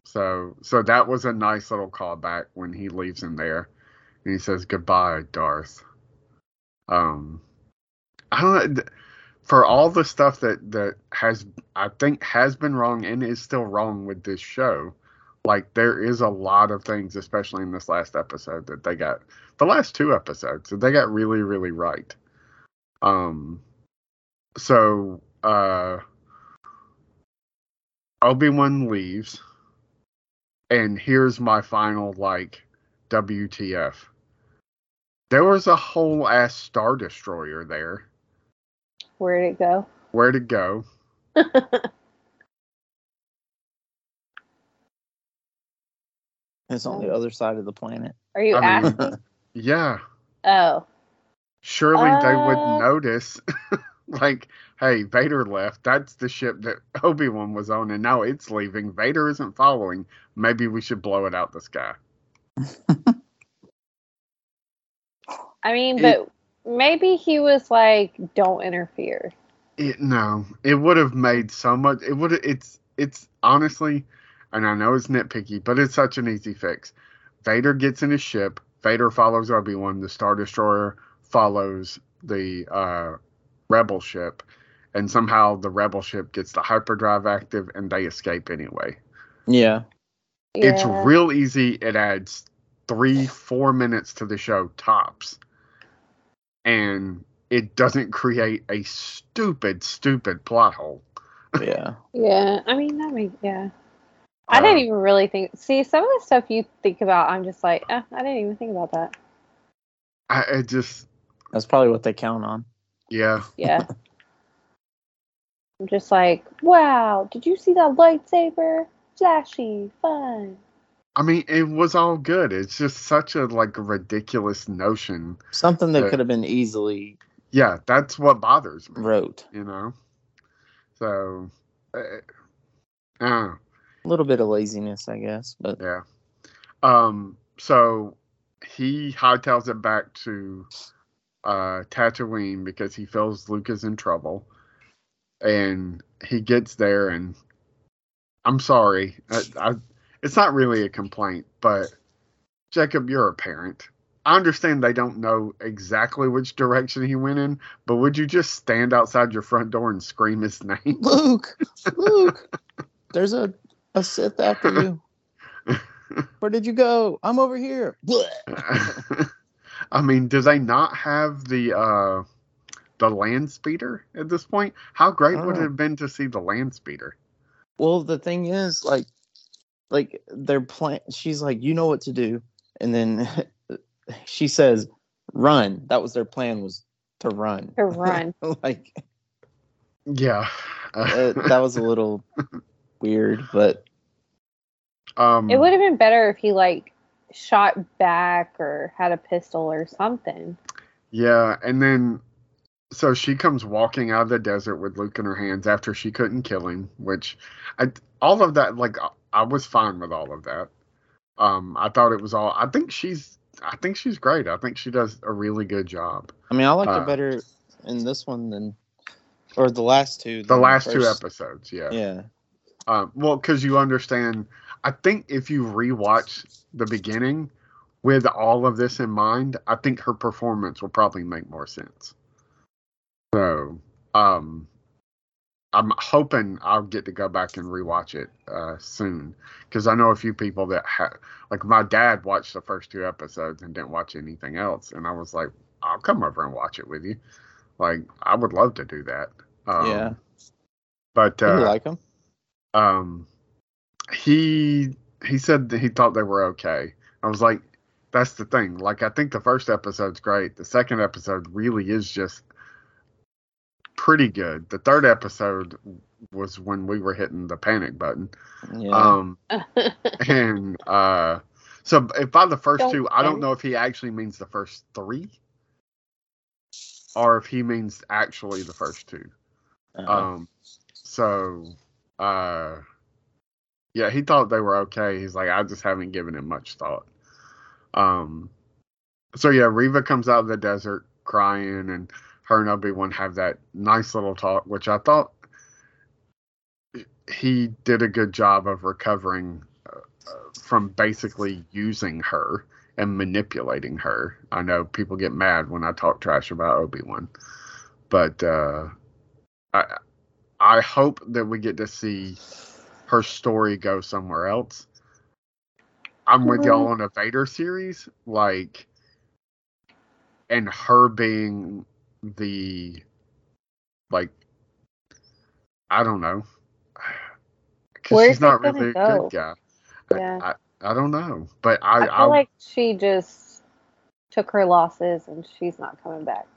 So so that was a nice little callback when he leaves him there, and he says goodbye, Darth. Um, I don't know. For all the stuff that that has I think has been wrong and is still wrong with this show, like there is a lot of things, especially in this last episode, that they got the last two episodes that they got really really right. Um, so uh. Obi Wan leaves, and here's my final like WTF. There was a whole ass star destroyer there.
Where'd it go?
Where'd it go?
It's on the other side of the planet.
Are you
I mean-
asking?
Yeah,
Oh.
surely they would
Uh.
notice. like, hey, Vader left. That's the ship that Obi Wan was on, and now it's leaving. Vader isn't following. Maybe we should blow it out the sky.
I mean,
It-
but maybe he was like, "Don't interfere."
It, no, it would have made so much. It would. It's it's honestly, and I know it's nitpicky, but it's such an easy fix. Vader gets in his ship. Vader follows Obi Wan. The Star Destroyer follows the uh, Rebel ship, and somehow the Rebel ship gets the hyperdrive active, and they escape anyway.
Yeah.
It's
Yeah.
real easy. It adds three, four minutes to the show tops, and it doesn't create a stupid, stupid plot hole.
Yeah.
Yeah, I mean, that mean, yeah. I didn't
Um,
even really think. See, some of the stuff you think about, I'm just like, eh, I didn't even think about that.
I it just
That's probably what they count on.
Yeah.
Yeah. I'm just like, wow, did you see that lightsaber? Flashy, fun.
I mean, it was all good. It's just such a like ridiculous notion.
Something that
Yeah.
could have been easily
Yeah, that's what bothers me.
wrote.
You know. So, uh, uh,
A little bit of laziness, I guess, but
yeah. Um. So he hightails it back to uh Tatooine because he feels Luke is in trouble, and he gets there and I'm sorry, I, I it's not really a complaint, but Jacob, you're a parent. I understand they don't know exactly which direction he went in, but would you just stand outside your front door and scream his name?
Luke, Luke, there's a a Sith after you. Where did you go? I'm over here. Blech.
I mean, do they not have the uh the land speeder at this point? How great would it
Oh.
have been to see the land speeder?
Well, the thing is, like, like their plan. She's like, you know what to do, and then she says, "Run." That was their plan was to run.
To run.
like
Yeah.
uh, that was a little weird, but
um
It would have been better if he like shot back or had a pistol or something.
Yeah, and then so she comes walking out of the desert with Luke in her hands after she couldn't kill him, which I all of that like I- I was fine with all of that. Um I thought it was all I think she's I think she's great. I think she does a really good job.
I mean, I liked
Uh,
it better in this one than, or the last two.
The
than
last two episodes, yeah.
Yeah,
Um well cuz you understand I think if you rewatch the beginning with all of this in mind, I think her performance will probably make more sense. So, um, I'm hoping I'll get to go back and rewatch it uh, soon because I know a few people that have, like my dad watched the first two episodes and didn't watch anything else, and I was like, I'll come over and watch it with you. Like, I would love to do that. Um,
yeah.
but
You
uh,
like them?
um he he said that he thought they were okay. I was like that's the thing. Like i think the first episode's great. The second episode really is just pretty good. The third episode was when we were hitting the panic button.
Yeah.
um and uh so if by the 1st
Don't
two i don't know if he actually means the first three or if he means actually the first two.
Uh-uh.
um, so, uh, yeah, he thought they were okay. He's like, I just haven't given it much thought. Um, so yeah, Reva comes out of the desert crying, and her and Obi Wan have that nice little talk, which I thought he did a good job of recovering uh, uh, from basically using her and manipulating her. I know people get mad when I talk trash about Obi Wan, but uh, I I hope that we get to see her story go somewhere else. I'm with y'all mm-hmm. on a Vader series, like, and her being the, like, I don't know, because she's not
it gonna
really a good guy.
Yeah.
I, I, I don't know, but I,
I feel
I,
like she just took her losses and she's not coming back.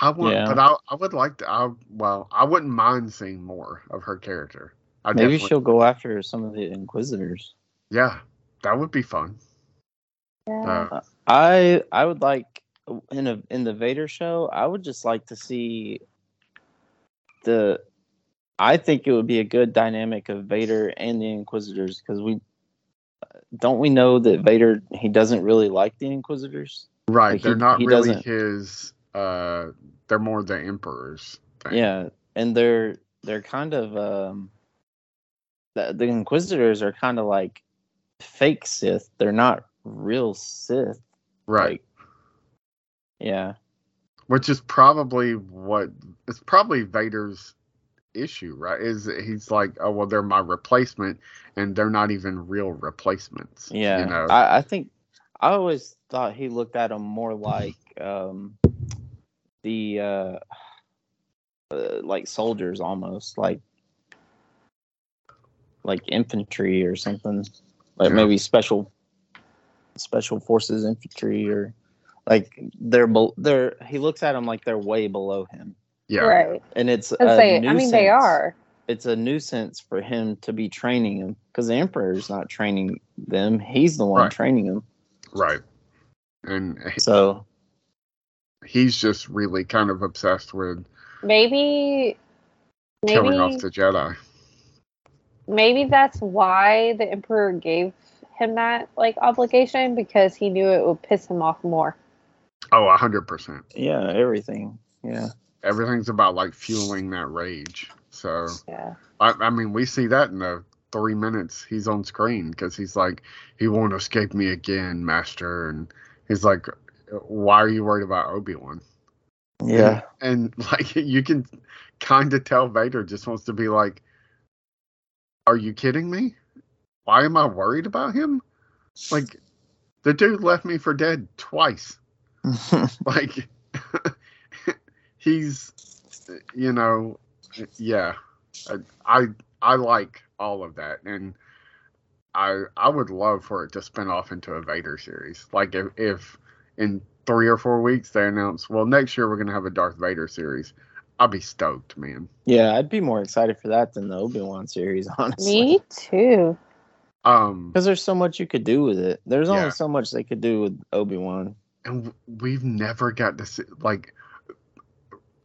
I want,
Yeah.
but I, I would like to. I well, I wouldn't mind seeing more of her character. I
Maybe
definitely-
she'll go after some of the Inquisitors.
Yeah, that would be fun.
Yeah.
Uh,
I I would like in a in the Vader show. I would just like to see the. I think it would be a good dynamic of Vader and the Inquisitors because we don't we know that Vader he doesn't really like the Inquisitors.
right,
Like,
they're
he-
not
he
really
doesn't-
his. Uh, they're more the emperors. Thing.
Yeah, and they're they're kind of um. The, the Inquisitors are kind of like fake Sith. They're not real Sith.
right.
Yeah.
Which is probably what it's probably Vader's issue, right? Is he's like, oh well, they're my replacement, and they're not even real replacements.
Yeah,
you know.
I, I think I always thought he looked at them more like um, the uh, uh, like soldiers almost like like infantry or something, like
Yeah.
maybe special special forces infantry or like they're bel they're he looks at them like they're way below him,
yeah,
Right.
and it's
I,
a
say, I mean, they are.
it's a nuisance for him to be training them because the emperor's not training them he's the one
Right.
training them
right. And he-
so
he's just really kind of obsessed with
Maybe.
killing
Maybe.
off the Jedi.
Maybe that's why the emperor gave him that like obligation because he knew it would piss him off more.
Oh, a hundred percent.
yeah everything yeah
Everything's about like fueling that rage. So
Yeah.
I, I mean, we see that in the three minutes he's on screen because he's like, he won't escape me again, Master, and he's like, why are you worried about Obi Wan?
Yeah.
And, and like you can kind of tell Vader just wants to be like, are you kidding me? Why am I worried about him? Like the dude left me for dead twice. Like he's, you know, yeah. I, I I like all of that, and I I would love for it to spin off into a Vader series. Like if if in three or four weeks they announce, well, next year we're gonna have a Darth Vader series. I'll be stoked, man.
yeah, I'd be more excited for that than the Obi Wan series, honestly.
Me too.
Um,
Because there's so much you could do with it. There's
Yeah.
only so much they could do with Obi Wan.
and we've never got to see like.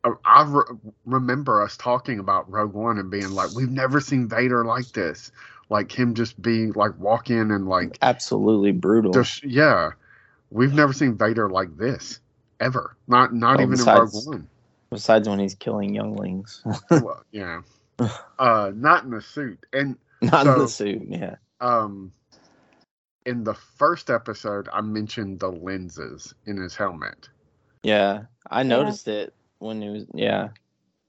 uh, I re- remember us talking about Rogue One and being like, we've never seen Vader like this, like him just being like walk in and like
Absolutely brutal.
Just yeah, we've never seen Vader like this ever. Not not
Well,
even
besides-
in Rogue One.
Besides when he's killing younglings,
well, yeah, uh, not in the suit. And
not in the suit. Yeah.
um, in the first episode, I mentioned the lenses in his helmet.
Yeah, I noticed it when he was yeah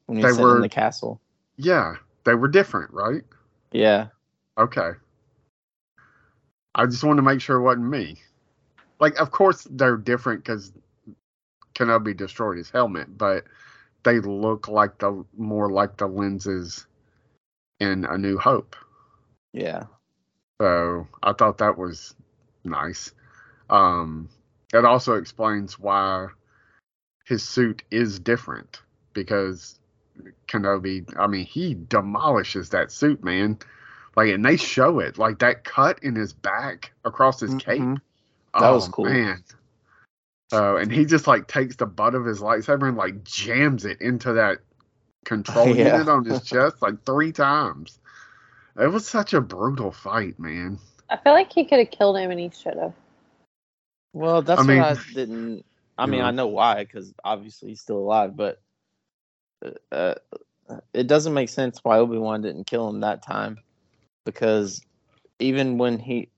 when he
They
was
were-
in the castle.
Yeah, they were different, right?
Yeah,
Okay. I just wanted to make sure it wasn't me. Like, of course they're different because Kenobi destroyed his helmet, but they look like the more like the lenses in A New Hope.
yeah,
So I thought that was nice. Um, it also explains why his suit is different because Kenobi, I mean, he demolishes that suit, man. Like, and they show it, like that cut in his back across his cape.
Mhm. That was
Oh,
cool.
man. Uh, and he just like takes the butt of his lightsaber and like jams it into that control
Yeah.
unit on his chest like three times. It was such a brutal fight, man.
I feel like he could have killed him and he should have.
Well, that's
I mean-
I didn't. I mean,
Yeah.
I know why because obviously he's still alive, but uh, it doesn't make sense why Obi Wan didn't kill him that time because even when he,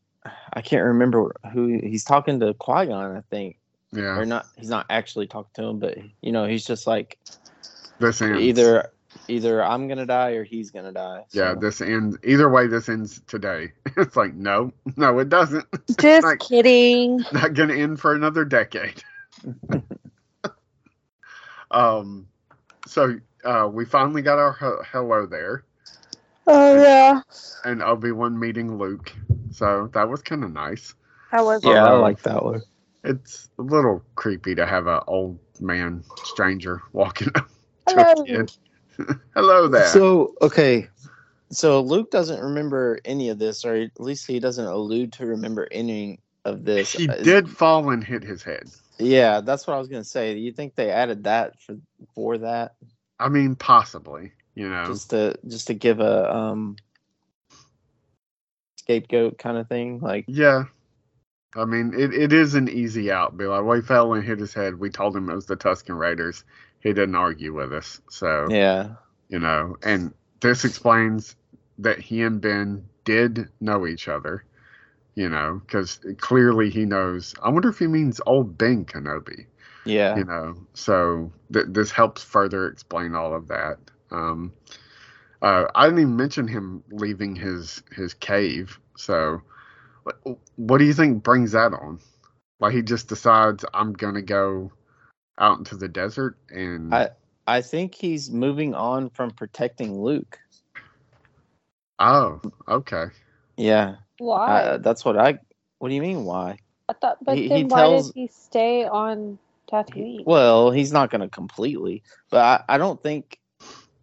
I can't remember who he's talking to Qui Gon, I think,
Yeah,
or not. He's not actually talking to him, but you know, he's just like
this ends.
either either I'm gonna die or he's gonna die.
Yeah, this ends. Either way, this ends today. It's like no, no, it doesn't.
Just
Like-
kidding.
Not gonna end for another decade. um, so uh, we finally got our he- hello there,
Oh yeah.
and Obi Wan meeting Luke. So that was kind of nice.
How was
yeah, I like that one.
It's a little creepy to have an old man stranger walking up to
Hello.
a kid. hello there.
So okay, so Luke doesn't remember any of this, or at least he doesn't allude to remember any of this.
he
Uh,
did fall and hit his head.
Yeah, that's what I was gonna say. Do you think they added that for for that,
I mean, possibly. You know,
just to just to give a um scapegoat kind of thing? Like,
Yeah. I mean, it, it is an easy out. Be like, well, he fell and hit his head. We told him it was the Tusken Raiders. He didn't argue with us. So,
yeah,
you know, and this explains that he and Ben did know each other, you know, because clearly he knows. I wonder if he means old Ben Kenobi,
yeah,
you know. So th- this helps further explain all of that. Um, uh, I didn't even mention him leaving his his cave. So, what, what do you think brings that on? Like he just decides I'm gonna go out into the desert and
I I think he's moving on from protecting Luke.
oh okay
Yeah,
Why?
uh, that's what I. What do you mean? Why?
I thought, but
he-
then
he
why
tells-
did he stay on Tatooine?
Well, he's not going to completely, but I, I don't think.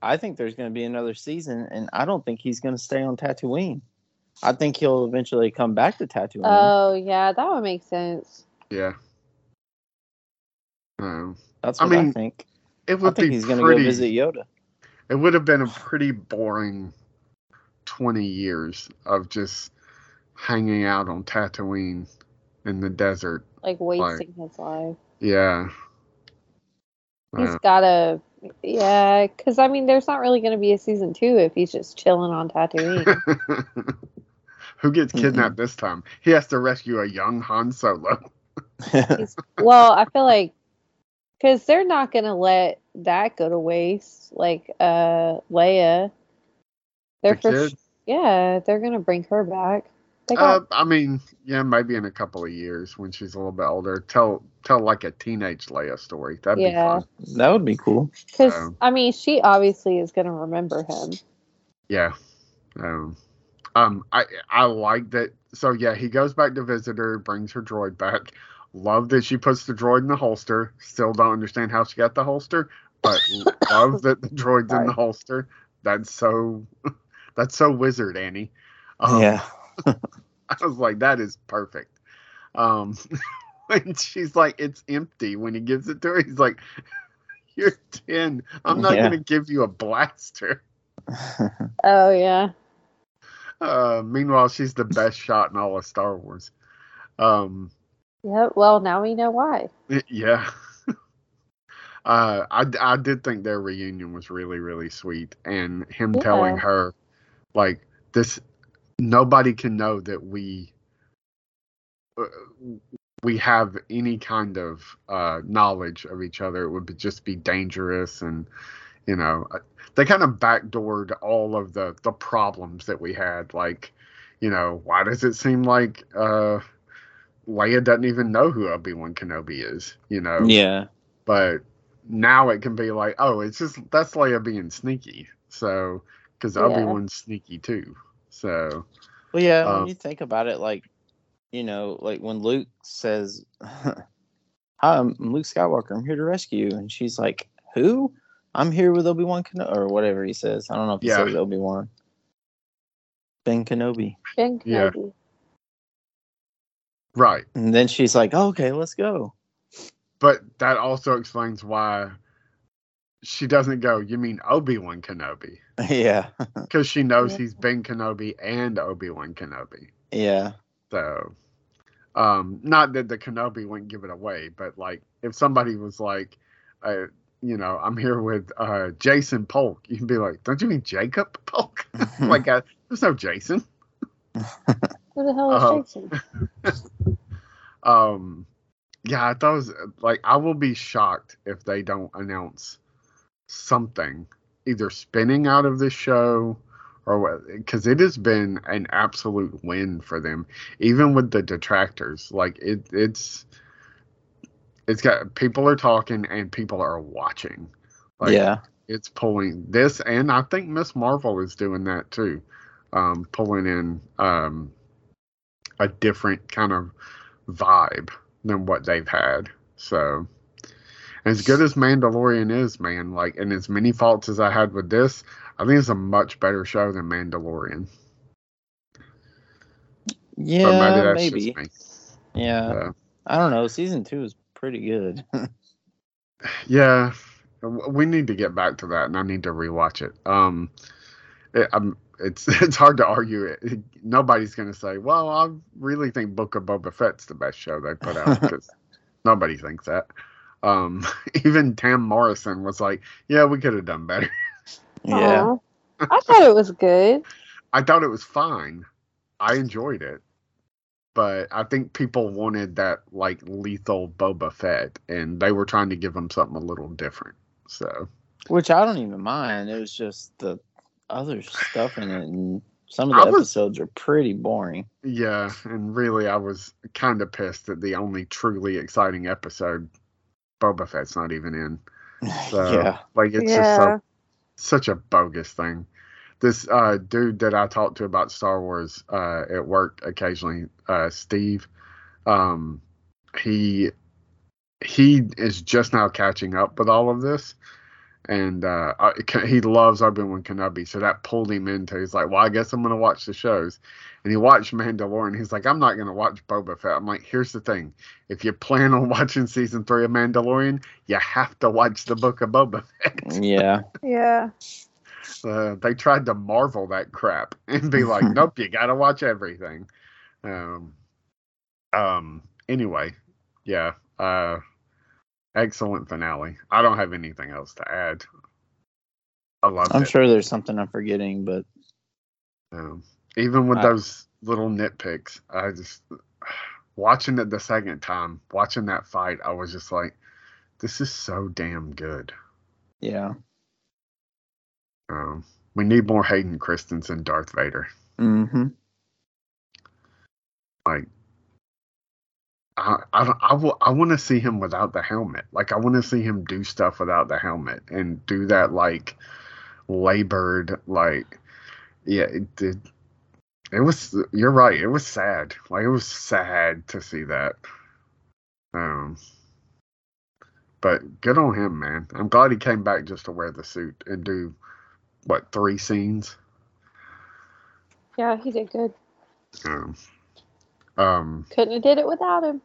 I think there's going to be another season, and I don't think he's going to stay on Tatooine. I think he'll eventually come back to Tatooine.
Oh yeah, that would make sense.
yeah. Um,
That's what I,
mean,
think.
it
I
would
think
be
he's going to
pretty.
go visit Yoda.
It would have been a pretty boring twenty years of just hanging out on Tatooine in the desert.
Like wasting his life.
Yeah.
He's
Uh,
gotta Yeah, because I mean, there's not really going to be a season two if he's just chilling on Tatooine.
Who gets kidnapped this time? He has to rescue a young Han Solo.
Well, I feel like because they're not going to let that go to waste. Like uh, Leia, they're
The
for sh- yeah, they're going to bring her back. They
Uh, I mean, yeah, maybe in a couple of years when she's a little bit older. Tell tell like a teenage Leia story. That'd
Yeah.
be fun.
that would be cool.
because
um,
I mean, she obviously is going to remember him.
Yeah. Um, um, I I like that. So yeah, he goes back to visit her, brings her droid back. Love that she puts the droid in the holster. Still don't understand how she got the holster, but love that the droid's in the holster. That's so that's so wizard, Annie. Um,
yeah.
I was like, that is perfect. Um, when she's like, it's empty when he gives it to her, he's like, you're 10. I'm not
Yeah.
going to give you a blaster.
Oh yeah,
Uh, meanwhile, she's the best shot in all of Star Wars. Um,
yeah. Well, now we know why.
yeah. uh, I, I did think their reunion was really, really sweet. And him telling her, like, this, nobody can know that we, uh, we have any kind of uh, knowledge of each other. It would be, just be dangerous. And, you know, uh, they kind of backdoored all of the, the problems that we had. Like, you know, why does it seem like uh, Leia doesn't even know who Obi Wan Kenobi is? You know,
yeah.
but now it can be like, oh, it's just that's Leia being sneaky. So, because
Yeah.
Obi Wan's sneaky too. So,
Well, yeah.
Um,
when you think about it, like, you know, like when Luke says, "Hi, I'm Luke Skywalker. I'm here to rescue," you," and she's like, "Who? I'm here with Obi Wan Kenobi, or whatever he says. I don't know if he
Yeah.
says Obi Wan. Ben Kenobi.
Ben
Yeah.
Kenobi.
right.
And then she's like, oh, "Okay, let's go."
But that also explains why she doesn't go, you mean Obi Wan Kenobi?
yeah.
Because she knows
Yeah.
he's Ben Kenobi and Obi Wan Kenobi.
Yeah.
So, um, not that the Kenobi wouldn't give it away, but like if somebody was like, uh, you know, I'm here with uh, Jason Polk, You can be like, don't you mean Jacob Polk? like, uh, there's no Jason.
Who the hell is
Oh.
Jason?
Um, yeah, I thought it was like I will be shocked if they don't announce something, either spinning out of this show or what, because it has been an absolute win for them, even with the detractors. Like it, it's it's got people are talking and people are watching. Like,
yeah.
it's pulling this, and I think Miss Marvel is doing that too, um, pulling in um, a different kind of vibe than what they've had. So, as good as Mandalorian is, man, like, and as many faults as I had with this, I think it's a much better show than Mandalorian.
Yeah.
maybe
maybe. Yeah. I don't know. Season two is pretty good.
Yeah, we need to get back to that, and I need to rewatch it. Um, it, um, it's it's hard to argue it. Nobody's gonna say, "Well, I really think Book of Boba Fett's the best show they put out," because nobody thinks that. Um, even Tem Morrison was like, "Yeah, we could have done better."
yeah.
I thought it was good.
I thought it was fine. I enjoyed it, but I think people wanted that like lethal Boba Fett, and they were trying to give him something a little different. So.
Which I don't even mind. It was just the other stuff in it, and some of
I
the
was-
episodes are pretty boring.
Yeah, and really, I was kind of pissed that the only truly exciting episode, Boba Fett's not even in. So,
yeah.
like it's just so such a bogus thing. This uh, dude that I talk to about Star Wars uh, at work occasionally, uh, Steve, um, he he is just now catching up with all of this, and uh, he loves Obi Wan Kenobi, so that pulled him into. He's like, "Well, I guess I'm gonna watch the shows," and he watched Mandalorian. He's like, "I'm not gonna watch Boba Fett." I'm like, "Here's the thing: if you plan on watching season three of Mandalorian, you have to watch the Book of Boba Fett."
Yeah.
Yeah.
Uh, they tried to marvel that crap and be like, "Nope, you gotta watch everything." Um, um. Anyway, yeah. Uh, excellent finale. I don't have anything else to add. I love
I'm
it.
sure there's something I'm forgetting, but
Um, even with
I-
those little nitpicks, I just watching it the second time, watching that fight, I was just like, "This is so damn good."
yeah.
Um, we need more Hayden Christensen, Darth Vader.
Mm-hmm.
Like, I I I, will, I want to see him without the helmet. Like, I want to see him do stuff without the helmet and do that like labored like, yeah, it did. It was. You're right. It was sad. Like, it was sad to see that. Um. But good on him, man. I'm glad he came back just to wear the suit and do what three scenes.
Yeah, he did good.
Um, um
Couldn't have did it without him.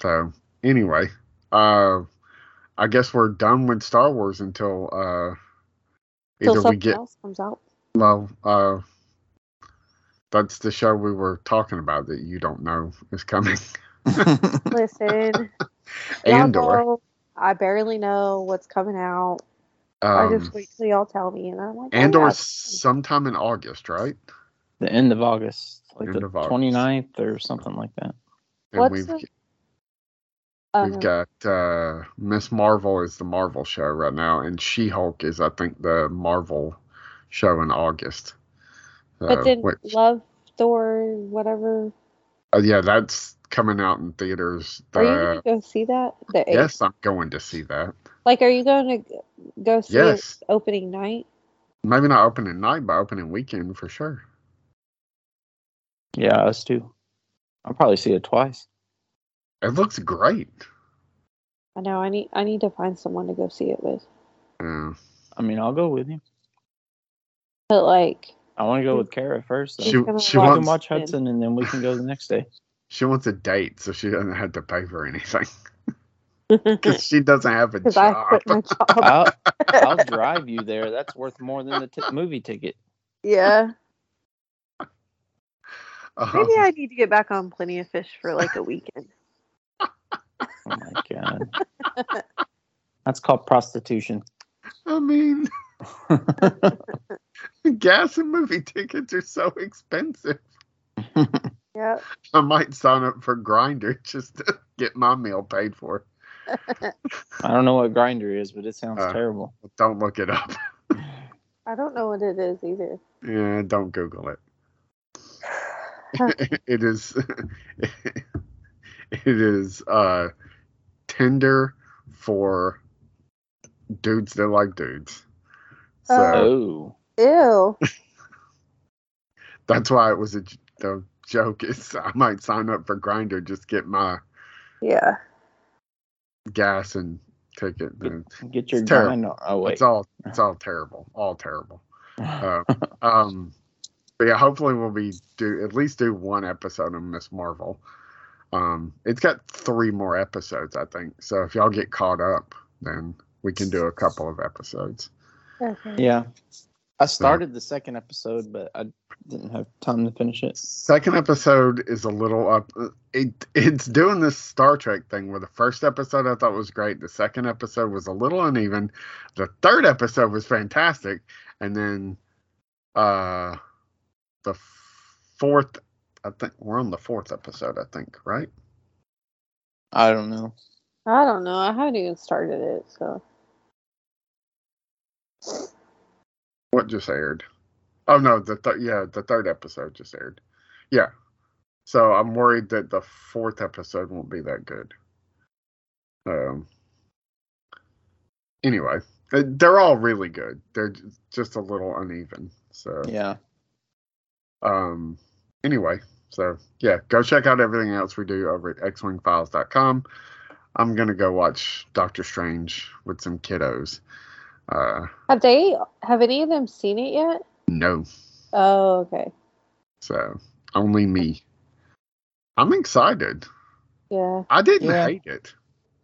so anyway, uh I guess we're done with Star Wars until uh
Till
either we
something
get
else comes out.
well uh that's the show we were talking about that you don't know is coming.
Listen, y'all
Andor.
I barely know what's coming out. I
Um
just wait till y'all tell me, and I'm like, oh,
Andor
yeah,
sometime in August, right?
the end of August, like
End
the
of August.
29th or something like that.
And
What's
we've
the-
we've
um,
got uh Miss Marvel is the Marvel show right now, and She Hulk is I think the Marvel show in August.
but then
which-
Love Thor, whatever.
Uh, yeah, that's coming out in theaters.
Are you gonna go see that? The
yes, I'm going to see that.
Like, are you going to go see
Yes.
it opening night?
Maybe not opening night, but opening weekend for sure.
Yeah, us too. I'll probably see it twice.
It looks great.
I know. I need. I need to find someone to go see it with.
Yeah.
I mean, I'll go with you.
But like,
I want to go with Kara first.
She-
Though.
She's gonna
she
we
watch
can
wants-
watch Hudson, and then we can go the next day.
She wants a date, so she doesn't have to pay for anything because she doesn't have a
because I
job.
quit my job.
I'll, I'll drive you there. That's worth more than the t- movie ticket.
yeah.
Um,
Maybe I need to get back on Plenty of Fish for like a weekend.
Oh my god, that's called prostitution.
I mean, gas and movie tickets are so expensive.
Yeah.
I might sign up for Grindr just to get my meal paid for.
I don't know what Grindr is, but it sounds
Uh,
terrible.
Don't look it up.
I don't know what it is either.
Yeah, don't Google it. it is it is uh Tinder for dudes that like dudes. So
Oh,
Ew.
that's why it was a the joke is I might sign up for Grindr just get my
Yeah.
Gas and ticket. And
get your
It's terrible.
grind. Oh wait.
It's all it's all terrible, all terrible. Uh, um, but yeah, hopefully we'll be do at least do one episode of Miss Marvel. Um, it's got three more episodes, I think. So if y'all get caught up, then we can do a couple of episodes.
Okay.
yeah, I started the second episode, but I didn't have time to finish it.
Second episode is a little up. It it's doing this Star Trek thing where the first episode I thought was great. The second episode was a little uneven. The third episode was fantastic, and then uh the fourth. I think we're on the fourth episode. I think right.
I don't know.
I don't know. I haven't even started it, so
What just aired? Oh no, the th- yeah the third episode just aired. Yeah. So I'm worried that the fourth episode won't be that good. Um. Anyway, uh, they're all really good. They're just a little uneven. So
Yeah,
um. Anyway, so yeah, go check out everything else we do over at xwingfiles.com. I'm gonna go watch Doctor Strange with some kiddos. Uh,
have they? Have any of them seen it yet?
no.
Oh, okay.
So only me. I'm excited.
Yeah.
I didn't
Yeah.
hate it.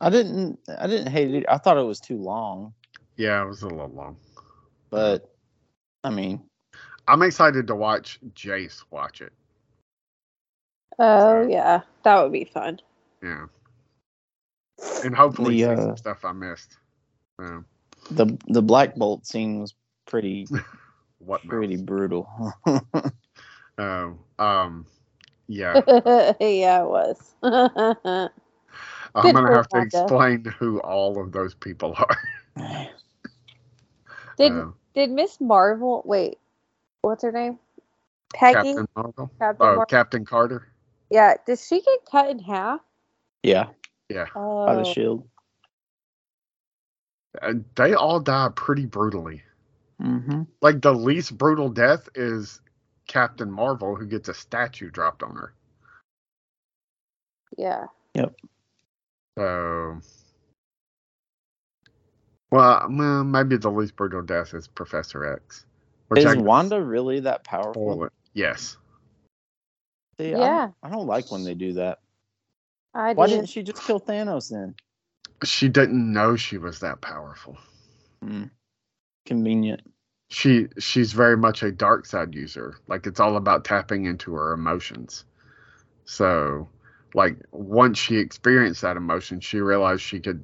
I didn't. I didn't hate it. I thought it was too long,
Yeah, it was a little long.
but I mean,
I'm excited to watch Jace watch it.
Oh,
So-
yeah. That would be fun.
Yeah. and hopefully
The,
see some
uh,
stuff I missed.
The the Black Bolt scene was pretty
what mouse?
pretty brutal.
Oh, um, yeah.
yeah, it was.
I'm gonna have to
Wanda.
explain who all of those people are.
did
Um,
did Miss Marvel wait? What's her name? Peggy.
Captain Marvel.
Captain
Oh,
Mar-
Captain Carter.
yeah. Does she get cut in half?
yeah,
Oh,
by the shield.
Uh, they all die pretty brutally.
hmm
Like the least brutal death is Captain Marvel, who gets a statue dropped on her.
yeah. Yep.
So, well, well, maybe the least brutal death is Professor X.
Is
I-
Wanda really that powerful?
Spoil. Yes.
See,
Yeah.
I, don't, I don't like when they do that.
I
Why
did.
didn't she just kill Thanos then?
She didn't know she was that powerful.
Hmm. Convenient.
She she's very much a dark side user. Like it's all about tapping into her emotions. So, like once she experienced that emotion, she realized she could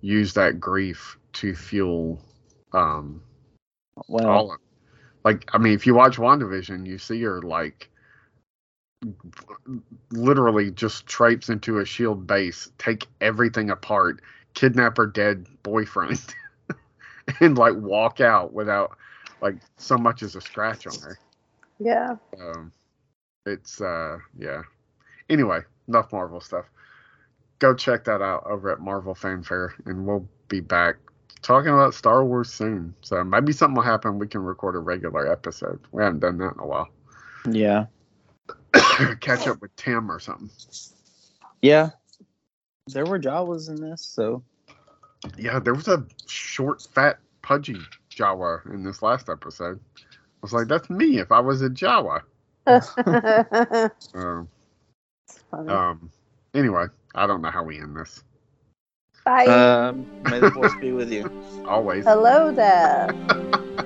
use that grief to fuel um
Well,
all of like I mean if you watch WandaVision, you see her like literally just traipse into a shield base, take everything apart, kidnap her dead boyfriend, and like walk out without like so much as a scratch on her.
Yeah.
Um, it's uh yeah. Anyway, enough Marvel stuff. Go check that out over at Marvel Fanfare, and we'll be back talking about Star Wars soon. So maybe something will happen. We can record a regular episode. We haven't done that in a while.
yeah,
Catch up with Tim or something.
yeah. There were Jawas in this, so
Yeah, there was a short, fat, pudgy Jawa in this last episode. I was like, that's me if I was a Jawa.
That's
Um,
funny.
um. Anyway, I don't know how we end this.
Bye.
um, may the force be with you.
Always.
Hello there.